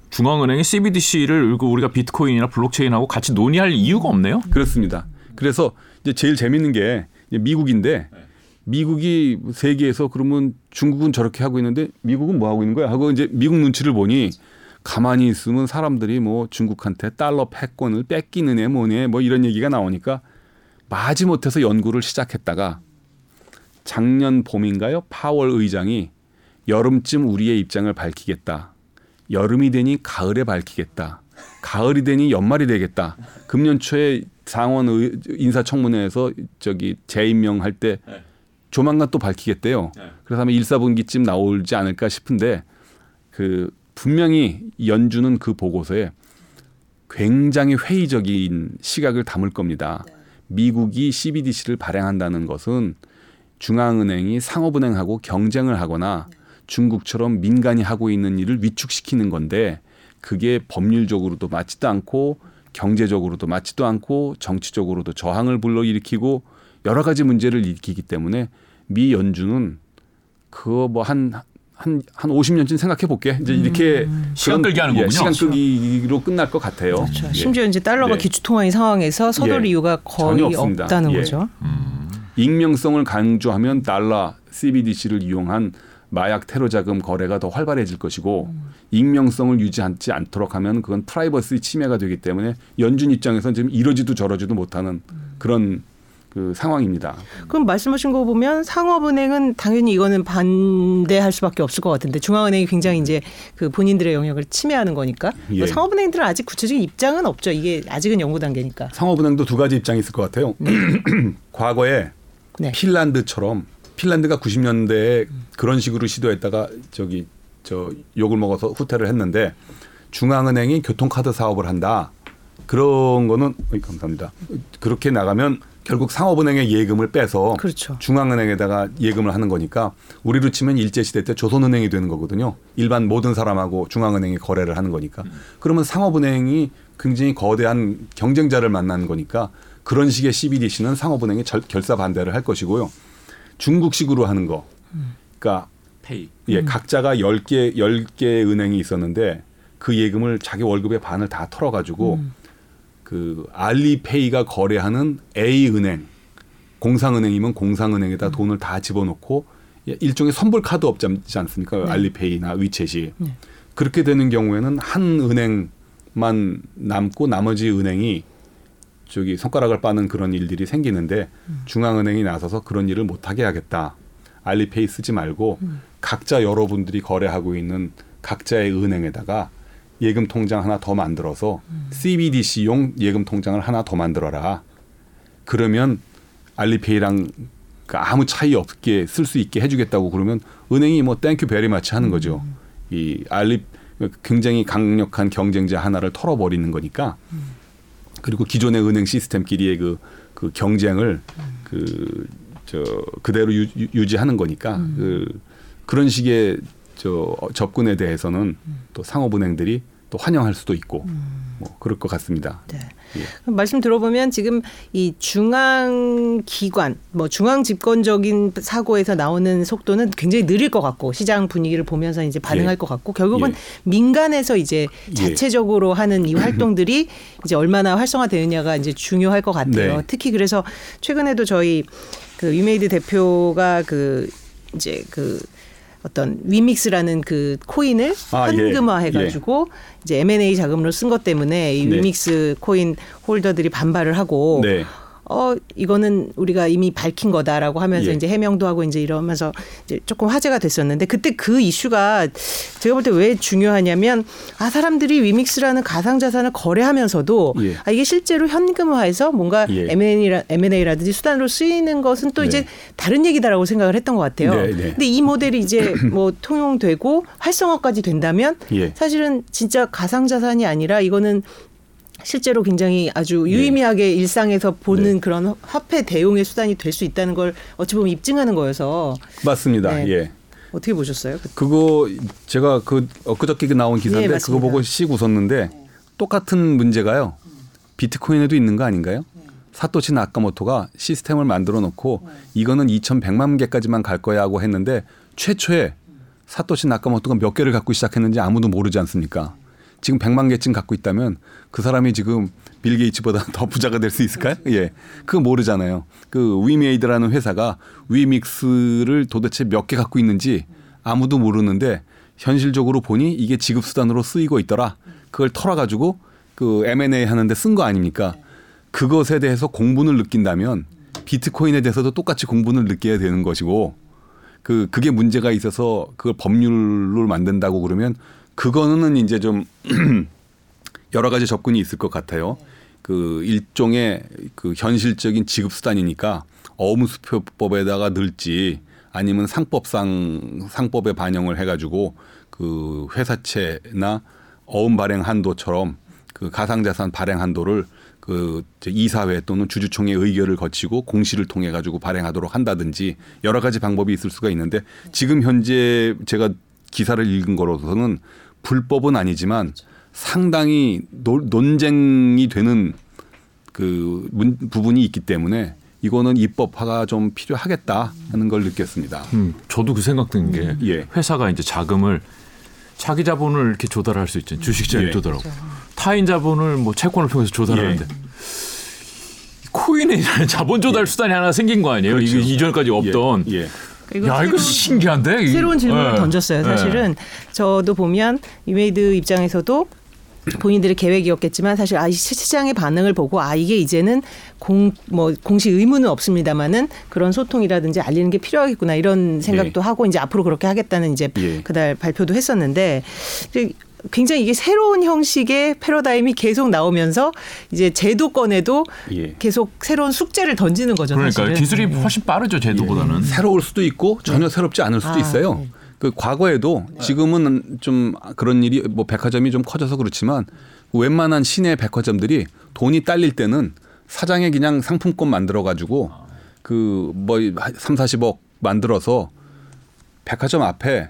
중앙은행이 CBDC를 우리가 비트코인이나 블록체인하고 같이 논의할 이유가 없네요. 그렇습니다. 그래서 이제 제일 재밌는 게 미국인데 미국이 세계에서 그러면 중국은 저렇게 하고 있는데 미국은 뭐 하고 있는 거야 하고 이제 미국 눈치를 보니 가만히 있으면 사람들이 뭐 중국한테 달러 패권을 뺏기는 애 뭐네 뭐 이런 얘기가 나오니까 마지못해서 연구를 시작했다가 작년 봄인가요? 파월 의장이 여름쯤 우리의 입장을 밝히겠다. 여름이 되니 가을에 밝히겠다. 가을이 되니 연말이 되겠다. 금년 초에 상원 인사청문회에서 저기 재임명할 때 조만간 또 밝히겠대요. 그래서 아마 1, 4분기쯤 나오지 않을까 싶은데 그 분명히 연주는 그 보고서에 굉장히 회의적인 시각을 담을 겁니다. 미국이 CBDC를 발행한다는 것은 중앙은행이 상업은행하고 경쟁을 하거나 중국처럼 민간이 하고 있는 일을 위축시키는 건데 그게 법률적으로도 맞지도 않고 경제적으로도 맞지도 않고 정치적으로도 저항을 불러일으키고 여러 가지 문제를 일으키기 때문에 미 연준은 그거 뭐 한 한, 한 50년쯤 생각해 볼게. 이제 이렇게 음. 시간 끌기 하는 예, 거군요. 시간 끌기로 끝날 것 같아요. 그렇죠. 예. 심지어 이제 달러가 네. 기축통화인 상황에서 서둘 예. 이유가 거의 전혀 없습니다. 없다는 예. 거죠. 익명성을 강조하면 달러 CBDC를 이용한 마약 테러 자금 거래가 더 활발해질 것이고 익명성을 유지하지 않도록 하면 그건 프라이버시 침해가 되기 때문에 연준 입장에서는 지금 이러지도 저러지도 못하는 그런 그 상황입니다. 그럼 말씀하신 거 보면 상업은행은 당연히 이거는 반대할 수밖에 없을 것 같은데 중앙은행이 굉장히 이제 그 본인들의 영역을 침해하는 거니까 예. 뭐 상업은행들은 아직 구체적인 입장은 없죠. 이게 아직은 연구 단계니까. 상업은행도 두 가지 입장이 있을 것 같아요. 과거에 네. 핀란드처럼 핀란드가 90년대에 그런 식으로 시도했다가 저기 저 욕을 먹어서 후퇴를 했는데 중앙은행이 교통카드 사업을 한다. 그런 거는 어이, 감사합니다. 그렇게 나가면 결국 상업은행의 예금을 빼서 그렇죠. 중앙은행에다가 예금을 하는 거니까 우리로 치면 일제 시대 때 조선은행이 되는 거거든요. 일반 모든 사람하고 중앙은행이 거래를 하는 거니까. 그러면 상업은행이 굉장히 거대한 경쟁자를 만나는 거니까 그런 식의 CBDC는 상업은행이 절- 결사 반대를 할 것이고요. 중국식으로 하는 거. 그러니까 페이. 예, 각자가 10개 10개 은행이 있었는데 그 예금을 자기 월급의 반을 다 털어 가지고 그 알리페이가 거래하는 A 은행 공상은행이면 공상은행에다 돈을 다 집어넣고 예, 일종의 선불 카드 없지 않습니까? 알리페이나 위챗이 네. 그렇게 되는 경우에는 한 은행만 남고 나머지 은행이 저기 손가락을 빠는 그런 일들이 생기는데 중앙은행이 나서서 그런 일을 못하게 하겠다. 알리페이 쓰지 말고 각자 여러분들이 거래하고 있는 각자의 은행에다가 예금 통장 하나 더 만들어서 CBDC용 예금 통장을 하나 더 만들어라. 그러면 알리페이랑 그 아무 차이 없게 쓸 수 있게 해주겠다고 그러면 은행이 뭐 thank you very much 하는 거죠. 이 알리 굉장히 강력한 경쟁자 하나를 털어버리는 거니까 그리고 기존의 은행 시스템끼리의 그, 그 경쟁을 그 저 그대로 유, 유- 유지하는 거니까 그 그런 식의 저 접근에 대해서는 또 상업은행들이 또 환영할 수도 있고 뭐 그럴 것 같습니다. 네. 예. 말씀 들어보면 지금 이 중앙 기관, 뭐 중앙 집권적인 사고에서 나오는 속도는 굉장히 느릴 것 같고 시장 분위기를 보면서 이제 반응할 예. 것 같고 결국은 예. 민간에서 이제 예. 자체적으로 하는 이 활동들이 이제 얼마나 활성화되느냐가 이제 중요할 것 같아요. 네. 특히 그래서 최근에도 저희 그 위메이드 대표가 그 이제 그 어떤 위믹스라는 그 코인을 아, 예. 현금화해가지고 이제 M&A 자금으로 쓴 것 때문에 이 네. 위믹스 코인 holder들이 반발을 하고 네. 어 이거는 우리가 이미 밝힌 거다라고 하면서 예. 이제 해명도 하고 이제 이러면서 이제 조금 화제가 됐었는데 그때 그 이슈가 제가 볼 때 왜 중요하냐면 아 사람들이 위믹스라는 가상 자산을 거래하면서도 예. 아 이게 실제로 현금화해서 뭔가 예. M&A라, M&A라든지 수단으로 쓰이는 것은 또 네. 이제 다른 얘기다라고 생각을 했던 것 같아요. 네, 네. 근데 이 모델이 이제 뭐 통용되고 활성화까지 된다면 예. 사실은 진짜 가상 자산이 아니라 이거는 실제로 굉장히 아주 유의미하게 일상에서 보는 네. 그런 화폐 대용의 수단이 될 수 있다는 걸 어찌 보면 입증하는 거여서 맞습니다. 네. 예. 어떻게 보셨어요? 그거 제가 그 엊그저께 나온 기사인데 예, 그거. 보고 씩 웃었는데 똑같은 문제가요. 비트코인에도 있는 거 아닌가요? 사토시 나카모토가 시스템을 만들어 놓고 이거는 2,100만 개까지만 갈 거야 하고 했는데 최초에 사토시 나카모토가 몇 개를 갖고 시작했는지 아무도 모르지 않습니까? 지금 100만 개쯤 갖고 있다면 그 사람이 지금 빌 게이츠보다 더 부자가 될 수 있을까요? 예. 그거 모르잖아요. 그 위메이드라는 회사가 위믹스를 도대체 몇 개 갖고 있는지 아무도 모르는데 현실적으로 보니 이게 지급 수단으로 쓰이고 있더라. 그걸 털어 가지고 그 M&A 하는데 쓴 거 아닙니까? 그것에 대해서 공분을 느낀다면 비트코인에 대해서도 똑같이 공분을 느껴야 되는 것이고 그 그게 문제가 있어서 그걸 법률로 만든다고 그러면 그거는 이제 좀 여러 가지 접근이 있을 것 같아요. 그 일종의 그 현실적인 지급 수단이니까 어음수표법에다가 넣을지 아니면 상법상 상법에 반영을 해가지고 그 회사채나 어음 발행 한도처럼 그 가상자산 발행 한도를 그그 이사회 또는 주주총회 의결을 거치고 공시를 통해 가지고 발행하도록 한다든지 여러 가지 방법이 있을 수가 있는데 지금 현재 제가 기사를 읽은 거로서는 불법은 아니지만 상당히 논쟁이 되는 그 부분이 있기 때문에 이거는 입법화가 좀 필요하겠다 하는 걸 느꼈습니다. 음, 저도 그 생각 든게 예. 회사가 이제 자금을 자기 자본을 이렇게 조달할 수 있죠. 주식시장에 예. 조달하고 타인 자본을 뭐 채권을 통해서 조달하는데 예. 코인이라는 자본 조달 수단이 하나 생긴 거 아니에요? 그렇죠. 이전까지 없던. 예. 예. 야 이거 신기한데 새로운 질문을 네. 던졌어요. 사실은 네. 저도 보면 위메이드 입장에서도 본인들의 계획이었겠지만 사실 아 시장의 반응을 보고 아 이게 이제는 공 뭐 공시 의무는 없습니다만은 그런 소통이라든지 알리는 게 필요하겠구나 이런 생각도 예. 하고 이제 앞으로 그렇게 하겠다는 이제 예. 그날 발표도 했었는데 굉장히 이게 새로운 형식의 패러다임이 계속 나오면서 이제 제도권에도 예. 계속 새로운 숙제를 던지는 거죠. 그러니까 사실은. 기술이 네. 훨씬 빠르죠 제도보다는. 예. 새로울 수도 있고 전혀 네. 새롭지 않을 수도 아, 있어요. 네. 그 과거에도 지금은 좀 그런 일이 뭐 백화점이 좀 커져서 그렇지만 웬만한 시내 백화점들이 돈이 딸릴 때는 사장에 그냥 상품권 만들어 가지고 그뭐 3, 40억 만들어서 백화점 앞에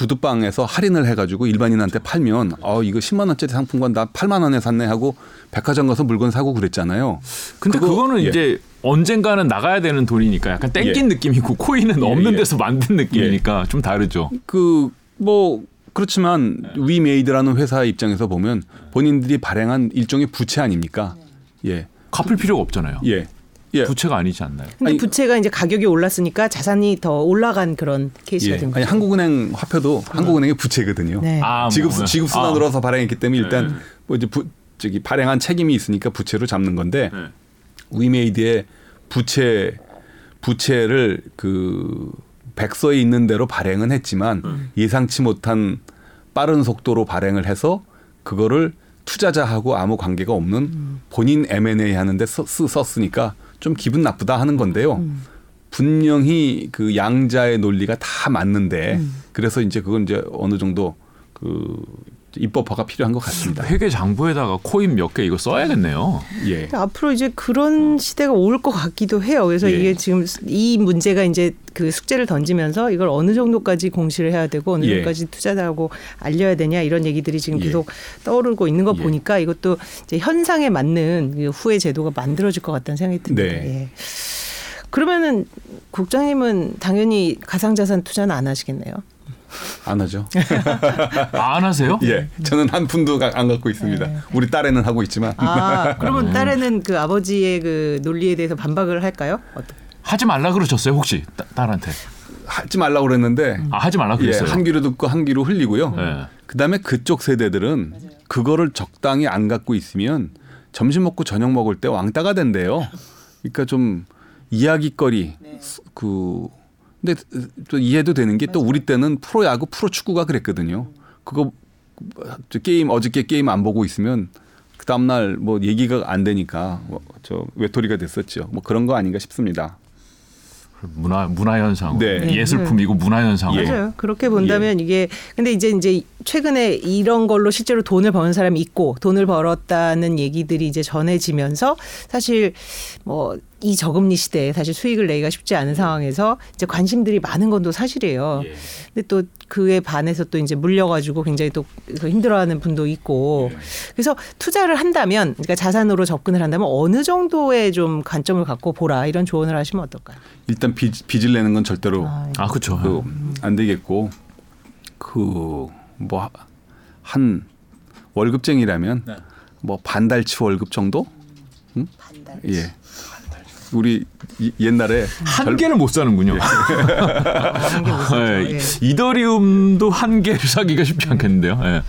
구두방에서 할인을 해가지고 일반인한테 팔면 어 이거 10만 원짜리 상품권 나 8만 원에 샀네 하고 백화점 가서 물건 사고 그랬잖아요. 근데 그거, 그거는 예. 이제 언젠가는 나가야 되는 돈이니까 약간 땡긴 예. 느낌이고 코인은 예, 없는 예. 데서 만든 느낌이니까 예. 좀 다르죠. 그 뭐 그렇지만 위메이드라는 회사 입장에서 보면 본인들이 발행한 일종의 부채 아닙니까? 예. 갚을 필요가 없잖아요. 예. 예. 부채가 아니지 않나요? 근데 아니, 부채가 이제 가격이 올랐으니까 자산이 더 올라간 그런 케이스가 예. 된 거죠. 아니 한국은행 화폐도 한국은행의 부채거든요. 네. 아, 지급 뭐, 지급 수단으로서 아. 발행했기 때문에 일단 네. 뭐 이제 부, 저기 발행한 책임이 있으니까 부채로 잡는 건데 네. 위메이드의 부채 부채를 그 백서에 있는 대로 발행은 했지만 음. 예상치 못한 빠른 속도로 발행을 해서 그거를 투자자하고 아무 관계가 없는 음. 본인 M&A 하는데 썼, 썼으니까 좀 기분 나쁘다 하는 건데요. 음. 분명히 그 양자의 논리가 다 맞는데 음. 그래서 이제 그건 이제 어느 정도 그 입법화가 필요한 것 같습니다. 회계 장부에다가 코인 몇 개 이거 써야겠네요. 예. 앞으로 이제 그런 시대가 올 것 같기도 해요. 그래서 예. 이게 지금 이 문제가 이제 그 숙제를 던지면서 이걸 어느 정도까지 공시를 해야 되고 어느 예. 정도까지 투자하고 알려야 되냐 이런 얘기들이 지금 예. 계속 떠오르고 있는 거 예. 보니까 이것도 이제 현상에 맞는 그 후회 제도가 만들어질 것 같다는 생각이 듭니다. 네. 예. 그러면은 국장님은 당연히 가상자산 투자는 안 하시겠네요. 안 하죠. 아, 안 하세요? 예. 저는 한 푼도 안 갖고 있습니다. 네. 우리 딸에는 하고 있지만. 아, 그러면 딸에는 그 아버지의 그 논리에 대해서 반박을 할까요? 어떤? 하지 말라 그러셨어요, 혹시 딸한테? 하지 말라 그랬는데. 아, 하지 말라 그랬어요. 예, 한 귀로 듣고 한 귀로 흘리고요. 네. 그다음에 그쪽 세대들은 맞아요. 그거를 적당히 안 갖고 있으면 점심 먹고 저녁 먹을 때 왕따가 된대요. 그러니까 좀 이야기거리 네. 그 근데 또 이해도 되는 게 또 우리 때는 프로야구, 프로축구가 그랬거든요. 그거 게임 어저께 게임 안 보고 있으면 그 다음 날 뭐 얘기가 안 되니까 뭐 저 외톨이가 됐었죠. 뭐 그런 거 아닌가 싶습니다. 문화 문화 현상, 네. 예술품이고 문화 현상. 예. 맞아요. 그렇게 본다면 예. 이게 근데 이제 이제 최근에 이런 걸로 실제로 돈을 버는 사람이 있고 돈을 벌었다는 얘기들이 이제 전해지면서 사실 뭐 이 저금리 시대에 사실 수익을 내기가 쉽지 않은 상황에서 이제 관심들이 많은 건도 사실이에요. 예. 근데 또 그에 반해서 또 이제 물려가지고 굉장히 또 힘들어하는 분도 있고 예. 그래서 투자를 한다면 그러니까 자산으로 접근을 한다면 어느 정도의 좀 관점을 갖고 보라 이런 조언을 하시면 어떨까요? 일단 빚, 빚을 내는 건 절대로 아, 아 그렇죠. 그 안 되겠고 그 뭐 한 월급쟁이라면 네. 뭐 반달치 월급 정도? 응? 반달치. 예. 우리 옛날에 한 개를 못 사는군요. 네. 예. 이더리움도 한 개를 사기가 쉽지 않겠는데요. 네.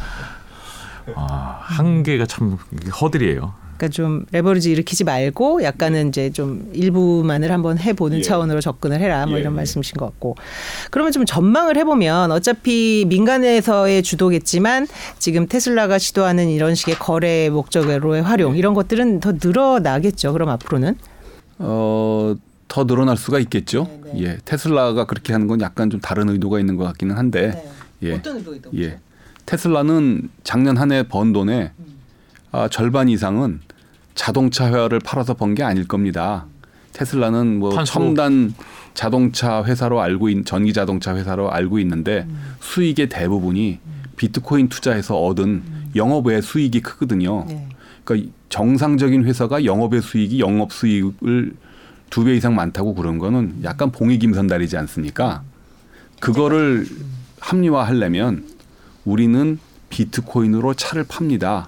아, 한 개가 참 허들이에요. 그러니까 좀 레버리지 일으키지 말고 약간은 이제 좀 일부만을 한번 해보는 예. 차원으로 접근을 해라 뭐 예. 이런 말씀이신 것 같고 그러면 좀 전망을 해보면 어차피 민간에서의 주도겠지만 지금 테슬라가 시도하는 이런 식의 거래 목적으로의 활용 이런 것들은 더 늘어나겠죠. 그럼 앞으로는 어, 더 늘어날 수가 있겠죠. 네네. 네. 예, 테슬라가 그렇게 하는 건 약간 좀 다른 의도가 있는 것 같기는 한데. 네. 예. 어떤 있다고? 예. 테슬라는 작년 한 해 번 돈의 음. 아, 절반 이상은 자동차 회화를 팔아서 번 게 아닐 겁니다. 테슬라는 뭐 탄소. 첨단 자동차 회사로 알고 있 전기 자동차 회사로 알고 있는데 음. 수익의 대부분이 비트코인 투자해서 얻은 음. 영업 외 수익이 크거든요. 네. 그러니까 정상적인 회사가 영업의 수익이 영업 수익을 두 배 이상 많다고 그런 거는 약간 봉이김선달이지 않습니까? 그거를 합리화하려면 우리는 비트코인으로 차를 팝니다.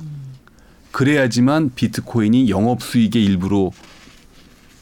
그래야지만 비트코인이 영업 수익의 일부로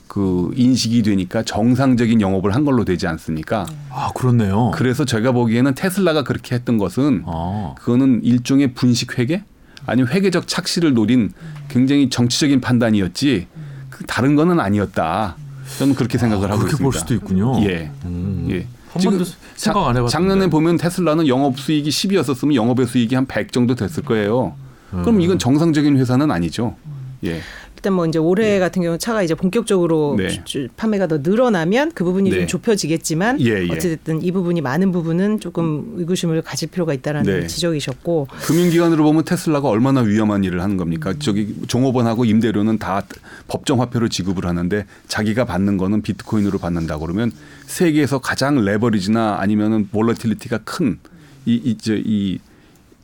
그 인식이 되니까 정상적인 영업을 한 걸로 되지 않습니까? 아 그렇네요. 그래서 제가 보기에는 테슬라가 그렇게 했던 것은 아. 그거는 일종의 분식 회계 아니면 회계적 착시를 노린 굉장히 정치적인 판단이었지 그 다른 거는 아니었다. 저는 그렇게 생각을 아, 하고 그렇게 있습니다. 볼 수도 있군요. 예. 음. 예. 한 번도 생각 안 해봤는데. 작년에 보면 테슬라는 영업 수익이 10이었었으면 영업의 수익이 한 100 정도 됐을 거예요. 그럼 음. 이건 정상적인 회사는 아니죠. 예. 일단 뭐 이제 올해 네. 같은 경우 차가 이제 본격적으로 네. 판매가 더 늘어나면 그 부분이 네. 좀 좁혀지겠지만 예, 예. 어찌됐든 이 부분이 많은 부분은 조금 의구심을 가질 필요가 있다라는 네. 지적이셨고 금융기관으로 보면 테슬라가 얼마나 위험한 일을 하는 겁니까? 음. 저기 종업원하고 임대료는 다 법정 화폐로 지급을 하는데 자기가 받는 거는 비트코인으로 받는다 그러면 세계에서 가장 레버리지나 아니면은 volatility가 큰 이 이제 이,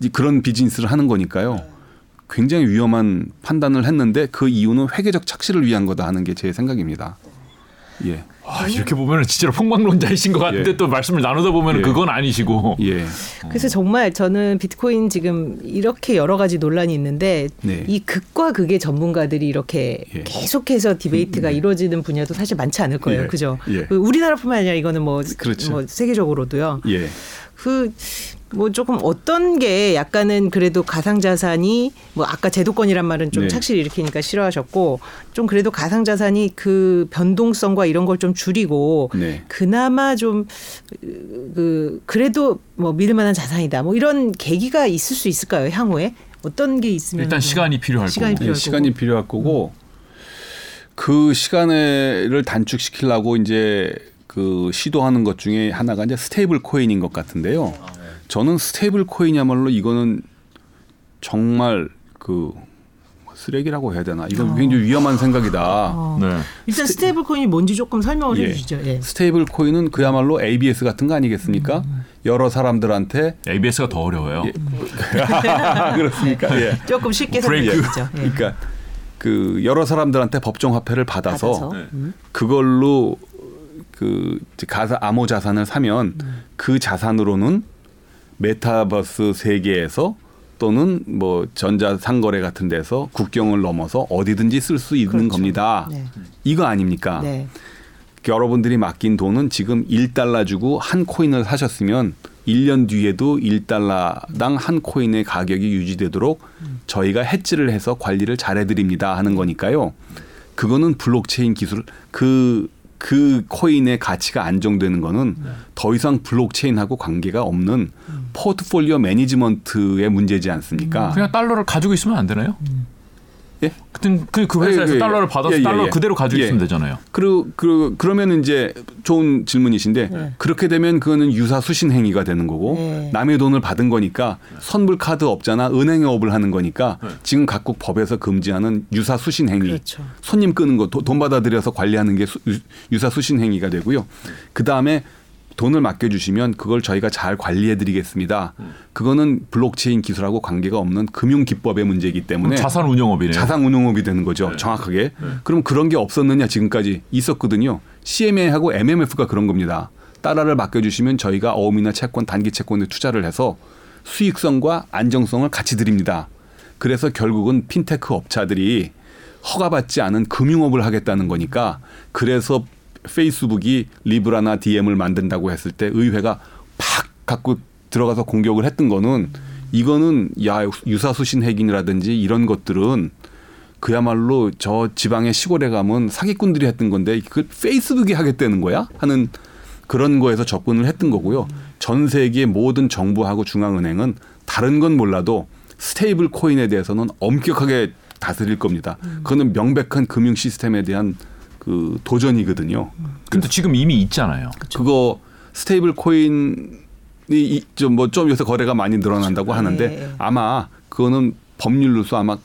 이 그런 비즈니스를 하는 거니까요. 굉장히 위험한 판단을 했는데 그 이유는 회계적 착시를 위한 거다 하는 게 제 생각입니다. 예. 아, 이렇게 보면 진짜로 폭망론자이신 것 같은데 예. 또 말씀을 나누다 보면 예. 그건 아니시고. 예. 그래서 정말 저는 비트코인 지금 이렇게 여러 가지 논란이 있는데 네. 이 극과 극의 전문가들이 이렇게 예. 계속해서 debate가 네. 이루어지는 분야도 사실 많지 않을 거예요. 예. 그죠? 예. 그 우리나라뿐만 아니라 이거는 뭐, 그렇죠. 뭐 세계적으로도요. 예. 그뭐 조금 어떤 게 약간은 그래도 가상자산이 뭐 아까 제도권이란 말은 좀 네. 착시를 일으키니까 싫어하셨고 좀 그래도 가상자산이 그 변동성과 이런 걸 좀 줄이고 네. 그나마 좀 그 그래도 뭐 믿을 만한 자산이다 뭐 이런 계기가 있을 수 있을까요 향후에 어떤 게 있으면 일단 시간이 필요할 시간이 거고 필요할 네, 시간이 필요할 거고 음. 그 시간을 단축시키려고 이제 그 시도하는 것 중에 하나가 이제 스테이블 코인인 것 같은데요. 저는 스테이블 코인이야말로 이거는 정말 그 쓰레기라고 해야 되나? 이건 어. 굉장히 위험한 생각이다. 어. 네. 일단 스테, 이블 코인이 뭔지 조금 설명을 예. 해주시죠. 예. 스테이블 코인은 그야말로 ABS 같은 거 아니겠습니까? 음. 여러 사람들한테 ABS가 더 어려워요. 예. 그렇습니까? 예. 조금 쉽게 설명해 주죠. 예. 그러니까 그 여러 사람들한테 법정 화폐를 받아서, 받아서? 네. 그걸로 그 가사 암호 자산을 사면 음. 그 자산으로는 메타버스 세계에서 또는 뭐 전자 상거래 같은 데서 국경을 넘어서 어디든지 쓸 수 있는 그렇죠. 겁니다. 네. 이거 아닙니까? 네. 여러분들이 맡긴 돈은 지금 1달러 주고 한 코인을 사셨으면 1년 뒤에도 1달러당 한 코인의 가격이 유지되도록 음. 저희가 해지를 해서 관리를 잘 해 드립니다 하는 거니까요. 그거는 블록체인 기술 그 그 코인의 가치가 안정되는 거는 네. 더 이상 블록체인하고 관계가 없는 음. portfolio management의 문제지 않습니까? 음. 그냥 달러를 가지고 있으면 안 되나요? 음. 예? 하여튼 그, 그 회사에서 예, 예, 달러를 받아서 예, 예, 달러 예. 그대로 가지고 있으면 되잖아요. 그리고 그 그러면 이제 좋은 질문이신데 네. 그렇게 되면 그거는 유사 수신 행위가 되는 거고 네. 남의 돈을 받은 거니까 선불 카드 업자나 은행 업을 하는 거니까 네. 지금 각국 법에서 금지하는 유사 수신 행위. 그렇죠. 손님 끄는 거 돈 받아들여서 관리하는 게 수, 유사 수신 행위가 되고요. 그 다음에 돈을 맡겨주시면 그걸 저희가 잘 관리해드리겠습니다. 그거는 블록체인 기술하고 관계가 없는 금융 기법의 문제이기 때문에 자산 운용업이네요. 자산 운용업이 되는 거죠. 네. 정확하게. 네. 그럼 그런 게 없었느냐 지금까지 있었거든요. CMA하고 MMF가 그런 겁니다. 달러를 맡겨주시면 저희가 어음이나 채권, 단기 채권에 투자를 해서 수익성과 안정성을 같이 드립니다. 그래서 결국은 핀테크 업자들이 허가받지 않은 금융업을 하겠다는 거니까 그래서 페이스북이 리브라나 DM을 만든다고 했을 때 의회가 팍 갖고 들어가서 공격을 했던 거는 이거는 야 유사 수신 핵인이라든지 이런 것들은 그야말로 저 지방의 시골에 가면 사기꾼들이 했던 건데 그 페이스북이 하겠다는 거야 하는 그런 거에서 접근을 했던 거고요. 전 세계 모든 정부하고 중앙은행은 다른 건 몰라도 스테이블 코인에 대해서는 엄격하게 다스릴 겁니다. 그거는 명백한 금융 시스템에 대한 그 도전이거든요. 근데 지금 이미 있잖아요. 그쵸. 그거 스테이블 코인이 좀 뭐좀 뭐 요새 거래가 많이 늘어난다고 그쵸. 하는데 네. 아마 그거는 법률로서 아마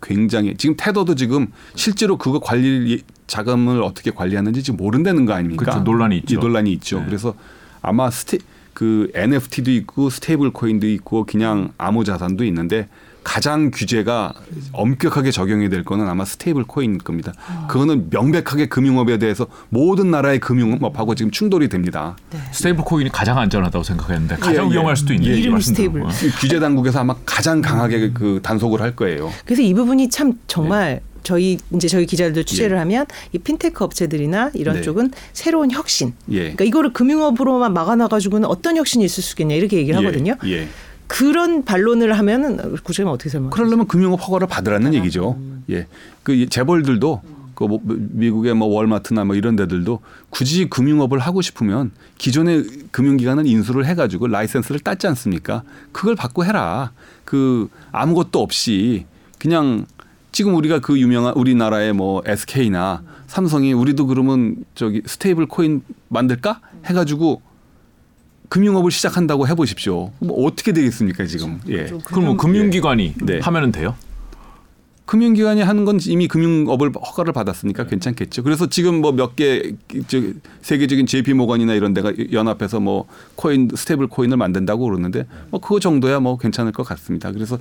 굉장히 지금 테더도 지금 실제로 그거 관리 자금을 어떻게 관리하는지 지금 모른다는 거 아닙니까? 그렇죠. 논란이 있죠. 논란이 있죠. 네. 그래서 아마 스테 그 NFT도 있고 스테이블 코인도 있고 그냥 암호 자산도 있는데 가장 규제가 엄격하게 적용이 될 거는 아마 스테이블 코인일 겁니다. 그거는 명백하게 금융업에 대해서 모든 나라의 금융업하고 지금 충돌이 됩니다. 네. 스테이블 코인이 가장 안전하다고 생각했는데 가장 예, 예. 위험할 수도 있는 예, 이름 스테이블. 규제 당국에서 아마 가장 강하게 그 단속을 할 거예요. 그래서 이 부분이 참 정말 네. 저희 이제 저희 기자들도 취재를 예. 하면 이 핀테크 업체들이나 이런 네. 쪽은 새로운 혁신. 예. 그러니까 이거를 금융업으로만 막아놔 가지고는 어떤 혁신이 있을 수 있겠냐 이렇게 얘기를 예. 하거든요. 예. 그런 반론을 하면은 구체적으로 어떻게 설명? 그러려면 금융업 허가를 받으라는 아, 얘기죠. 음. 예, 그 재벌들도 그뭐 미국의 뭐 월마트나 뭐 이런 데들도 굳이 금융업을 하고 싶으면 기존의 금융기관은 인수를 해가지고 라이센스를 땄지 않습니까? 그걸 받고 해라. 그 아무것도 없이 그냥 지금 우리가 그 유명한 우리나라의 뭐 SK나 삼성이 우리도 그러면 저기 스테이블 코인 만들까 해가지고 금융업을 시작한다고 해보십시오. 뭐 어떻게 되겠습니까 지금? 예. 그럼 뭐 금융기관이 예. 네. 하면은 돼요? 금융기관이 하는 건 이미 금융업을 허가를 받았으니까 괜찮겠죠. 그래서 지금 뭐 몇 개 세계적인 JP 모건이나 이런 데가 연합해서 뭐 코인 스테이블 코인을 만든다고 그러는데 뭐 그거 정도야 뭐 괜찮을 것 같습니다. 그래서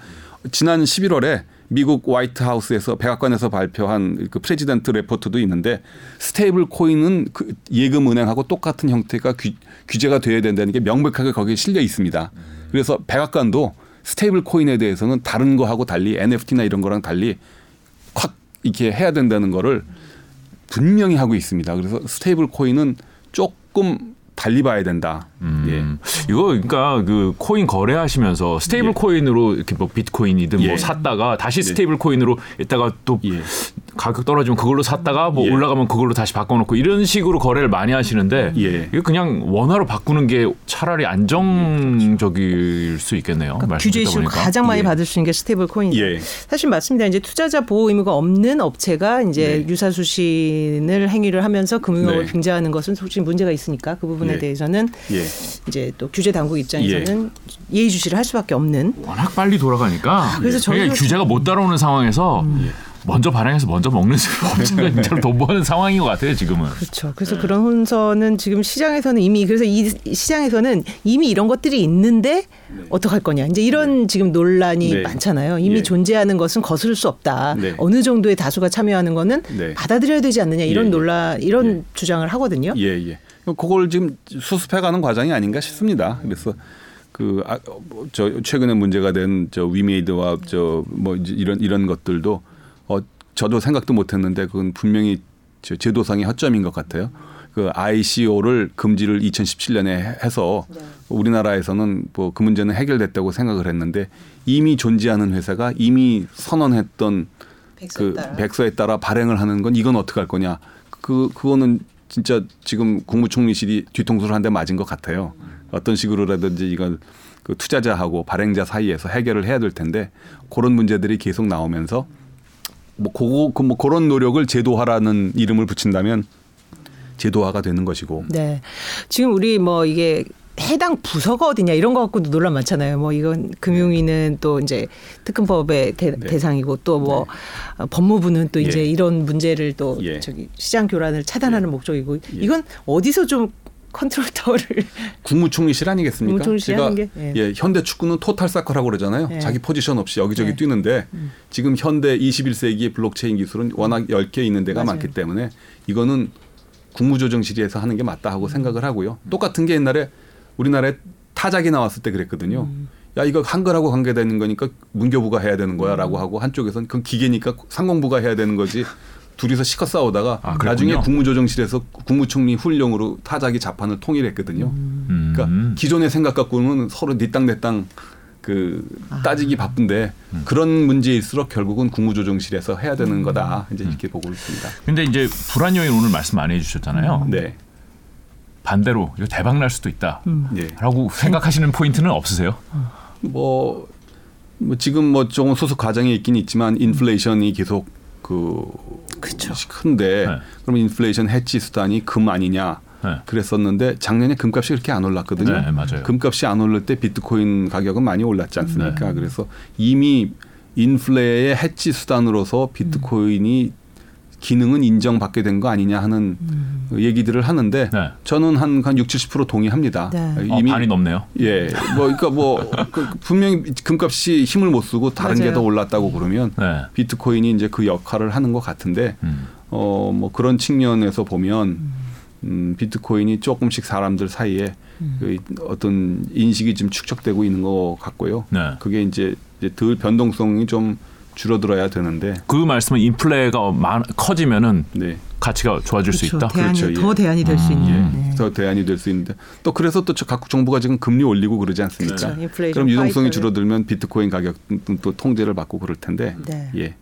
지난 11월에 미국 White House에서 백악관에서 발표한 그 President Report도 있는데 스테이블 코인은 그 예금 은행하고 똑같은 형태가 규, 규제가 돼야 된다는 게 명백하게 거기에 실려 있습니다. 그래서 백악관도 스테이블 코인에 대해서는 다른 거하고 달리 NFT나 이런 거랑 달리 확 이렇게 해야 된다는 거를 분명히 하고 있습니다. 그래서 스테이블 코인은 조금 달리 봐야 된다. 음. 예. 이거 그러니까 그 코인 거래하시면서 스테이블 예. 코인으로 이렇게 뭐 비트코인이든 뭐 예. 뭐 샀다가 다시 예. 스테이블 코인으로 있다가 또 예. 가격 떨어지면 그걸로 샀다가 뭐 예. 올라가면 그걸로 다시 바꿔놓고 이런 식으로 거래를 많이 하시는데 이거 그냥 원화로 바꾸는 게 차라리 안정적일 수 있겠네요. 그러니까 규제 이슈 가장 많이 받을 수 있는 게 스테이블 코인이에요. 사실 맞습니다. 이제 투자자 보호 의무가 없는 업체가 이제 네. 유사수신을 행위를 하면서 금융업을 네. 빙자하는 것은 솔직히 문제가 있으니까 그 부분 부분에 예. 대해서는 예. 이제 또 규제 당국 입장에서는 예. 예의주시를 할 수밖에 없는. 워낙 빨리 돌아가니까. 아, 그래서 저희 규제가 못 따라오는 상황에서. 음. 먼저 발행해서 먼저 먹는 업체가 진짜로 돈 버는 상황인 것 같아요 지금은. 그렇죠. 그래서 네. 그런 혼선은 지금 시장에서는 이미 그래서 이 시장에서는 이미 이런 것들이 있는데 네. 어떡할 거냐 이제 이런 네. 지금 논란이 네. 많잖아요. 이미 예. 존재하는 것은 거스를 수 없다. 네. 어느 정도의 다수가 참여하는 거는 네. 받아들여야 되지 않느냐 이런 예. 예. 논란 이런 예. 주장을 하거든요. 예 예. 그걸 지금 수습해가는 과정이 아닌가 싶습니다. 그래서 그저 아, 뭐 최근에 문제가 된 저 위메이드와 저 뭐 이런 이런 것들도 어 저도 생각도 못했는데 그건 분명히 저 제도상의 허점인 것 같아요. 그 ICO를 금지를 2017년에 해서 네. 우리나라에서는 뭐 그 문제는 해결됐다고 생각을 했는데 이미 존재하는 회사가 이미 선언했던 백서에 그 따라. 백서에 따라 발행을 하는 건 이건 어떻게 할 거냐. 그 그거는 진짜 지금 국무총리실이 뒤통수를 한 대 맞은 것 같아요. 어떤 식으로라든지 이걸 그 투자자하고 발행자 사이에서 해결을 해야 될 텐데 그런 문제들이 계속 나오면서 뭐 그거 그뭐 그런 노력을 제도화라는 이름을 붙인다면 제도화가 되는 것이고. 네. 지금 우리 뭐 이게 해당 부서가 어디냐 이런 거 갖고도 논란 많잖아요. 뭐 이건 금융위는 또 이제 특검법의 대, 네. 상이고 또뭐 네. 법무부는 또 이제 예. 이런 문제를 또 예. 저기 시장 교란을 차단하는 예. 목적이고 예. 이건 어디서 좀 컨트롤 타워를 국무총리실 아니겠습니까? 국무총리실 제가 게, 예. 예. 현대 축구는 total soccer라고 그러잖아요. 예. 자기 포지션 없이 여기저기 예. 뛰는데 음. 지금 현대 21세기 블록체인 기술은 워낙 10개 있는 데가 맞아요. 많기 때문에 이거는 국무조정실에서 하는 게 맞다 하고 음. 생각을 하고요. 똑같은 게 옛날에 우리나라에 타작이 나왔을 때 그랬거든요. 음. 야 이거 한글하고 관계되는 거니까 문교부가 해야 되는 거야라고 음. 하고 한쪽에서는 그건 기계니까 상공부가 해야 되는 거지. 둘이서 시커 싸우다가 아, 나중에 국무조정실에서 국무총리 훈령으로 타작이 자판을 통일했거든요. 음. 그러니까 기존의 생각 갖고는 서로 니땅내땅 그 아. 따지기 바쁜데 음. 그런 문제일수록 결국은 국무조정실에서 해야 되는 음. 거다 이제 이렇게 보고 있습니다. 근데 이제 불안 요인 오늘 말씀 안 해주셨잖아요. 네. 반대로 이거 대박 날 수도 있다라고 음. 생각하시는 포인트는 없으세요? 뭐, 뭐 지금 뭐 조금 소속 과정에 있긴 있지만 인플레이션이 계속 그 그쵸. 큰데 네. 그러면 인플레이션 해치 수단이 금 아니냐 네. 그랬었는데 작년에 금값이 그렇게 안 올랐거든요. 네, 맞아요. 금값이 안 오를 때 비트코인 가격은 많이 올랐지 않습니까? 네. 그래서 이미 인플레의 해치 수단으로서 비트코인이 기능은 인정받게 된 거 아니냐 하는 음. 얘기들을 하는데 네. 저는 한, 한 60, 70% 동의합니다. 네. 어, 반이 넘네요. 예, 뭐 그러니까 뭐 그, 분명히 금값이 힘을 못 쓰고 다른 게. 더 올랐다고 그러면 네. 비트코인이 이제 그 역할을 하는 것 같은데 음. 어뭐 그런 측면에서 보면 음, 비트코인이 조금씩 사람들 사이에 그 어떤 인식이 좀 축적되고 있는 것 같고요. 네. 그게 이제, 이제 덜 변동성이 좀 줄어들어야 되는데 그 말씀은 인플레가 많, 커지면은 네. 가치가 좋아질 수 그렇죠. 있다. 대안이 그렇죠. 예. 더 대안이 될수 음, 있는. 예, 네. 더 대안이 될 수 있는데 또 그래서 또저 각국 정부가 지금 금리 올리고 그러지 않습니까? 그렇죠. 그럼 유동성이 fighter를. 줄어들면 비트코인 가격은 또 통제를 받고 그럴 텐데 네. 예.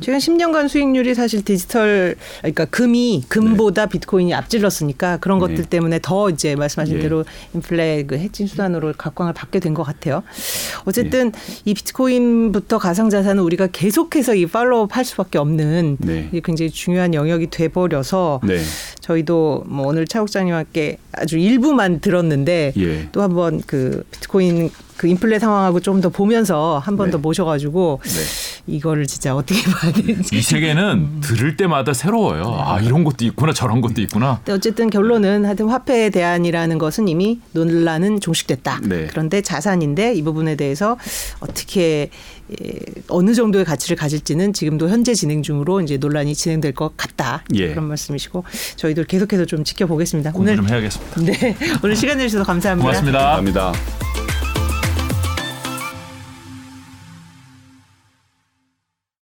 최근 10년간 수익률이 사실 디지털 그러니까 금이 금보다 비트코인이 앞질렀으니까 그런 네. 것들 때문에 더 이제 말씀하신 예. 대로 인플레 그 hedging 수단으로 각광을 받게 된 것 같아요. 어쨌든 이 비트코인부터 가상 자산은 우리가 계속해서 이 팔로우업 할 수밖에 없는 네. 굉장히 중요한 영역이 돼 버려서 네. 저희도 뭐 오늘 차 국장님께 아주 일부만 들었는데 예. 또 한번 그 비트코인 그 인플레 상황하고 좀 더 보면서 한 번더 네. 모셔가지고 네. 이거를 진짜 어떻게 봐야 되는지. 이 세계는 들을 때마다 새로워요. 아 이런 것도 있구나 저런 것도 있구나. 근데 어쨌든 결론은 하여튼 화폐에 대한이라는 것은 이미 논란은 종식됐다. 네. 그런데 자산인데 이 부분에 대해서 어떻게 예, 어느 정도의 가치를 가질지는 지금도 현재 진행 중으로 이제 논란이 진행될 것 같다. 예. 그런 말씀이시고 저희도 계속해서 좀 지켜보겠습니다. 공부 오늘 좀 해야겠습니다. 네 오늘 시간 내주셔서 감사합니다. 고맙습니다. 감사합니다.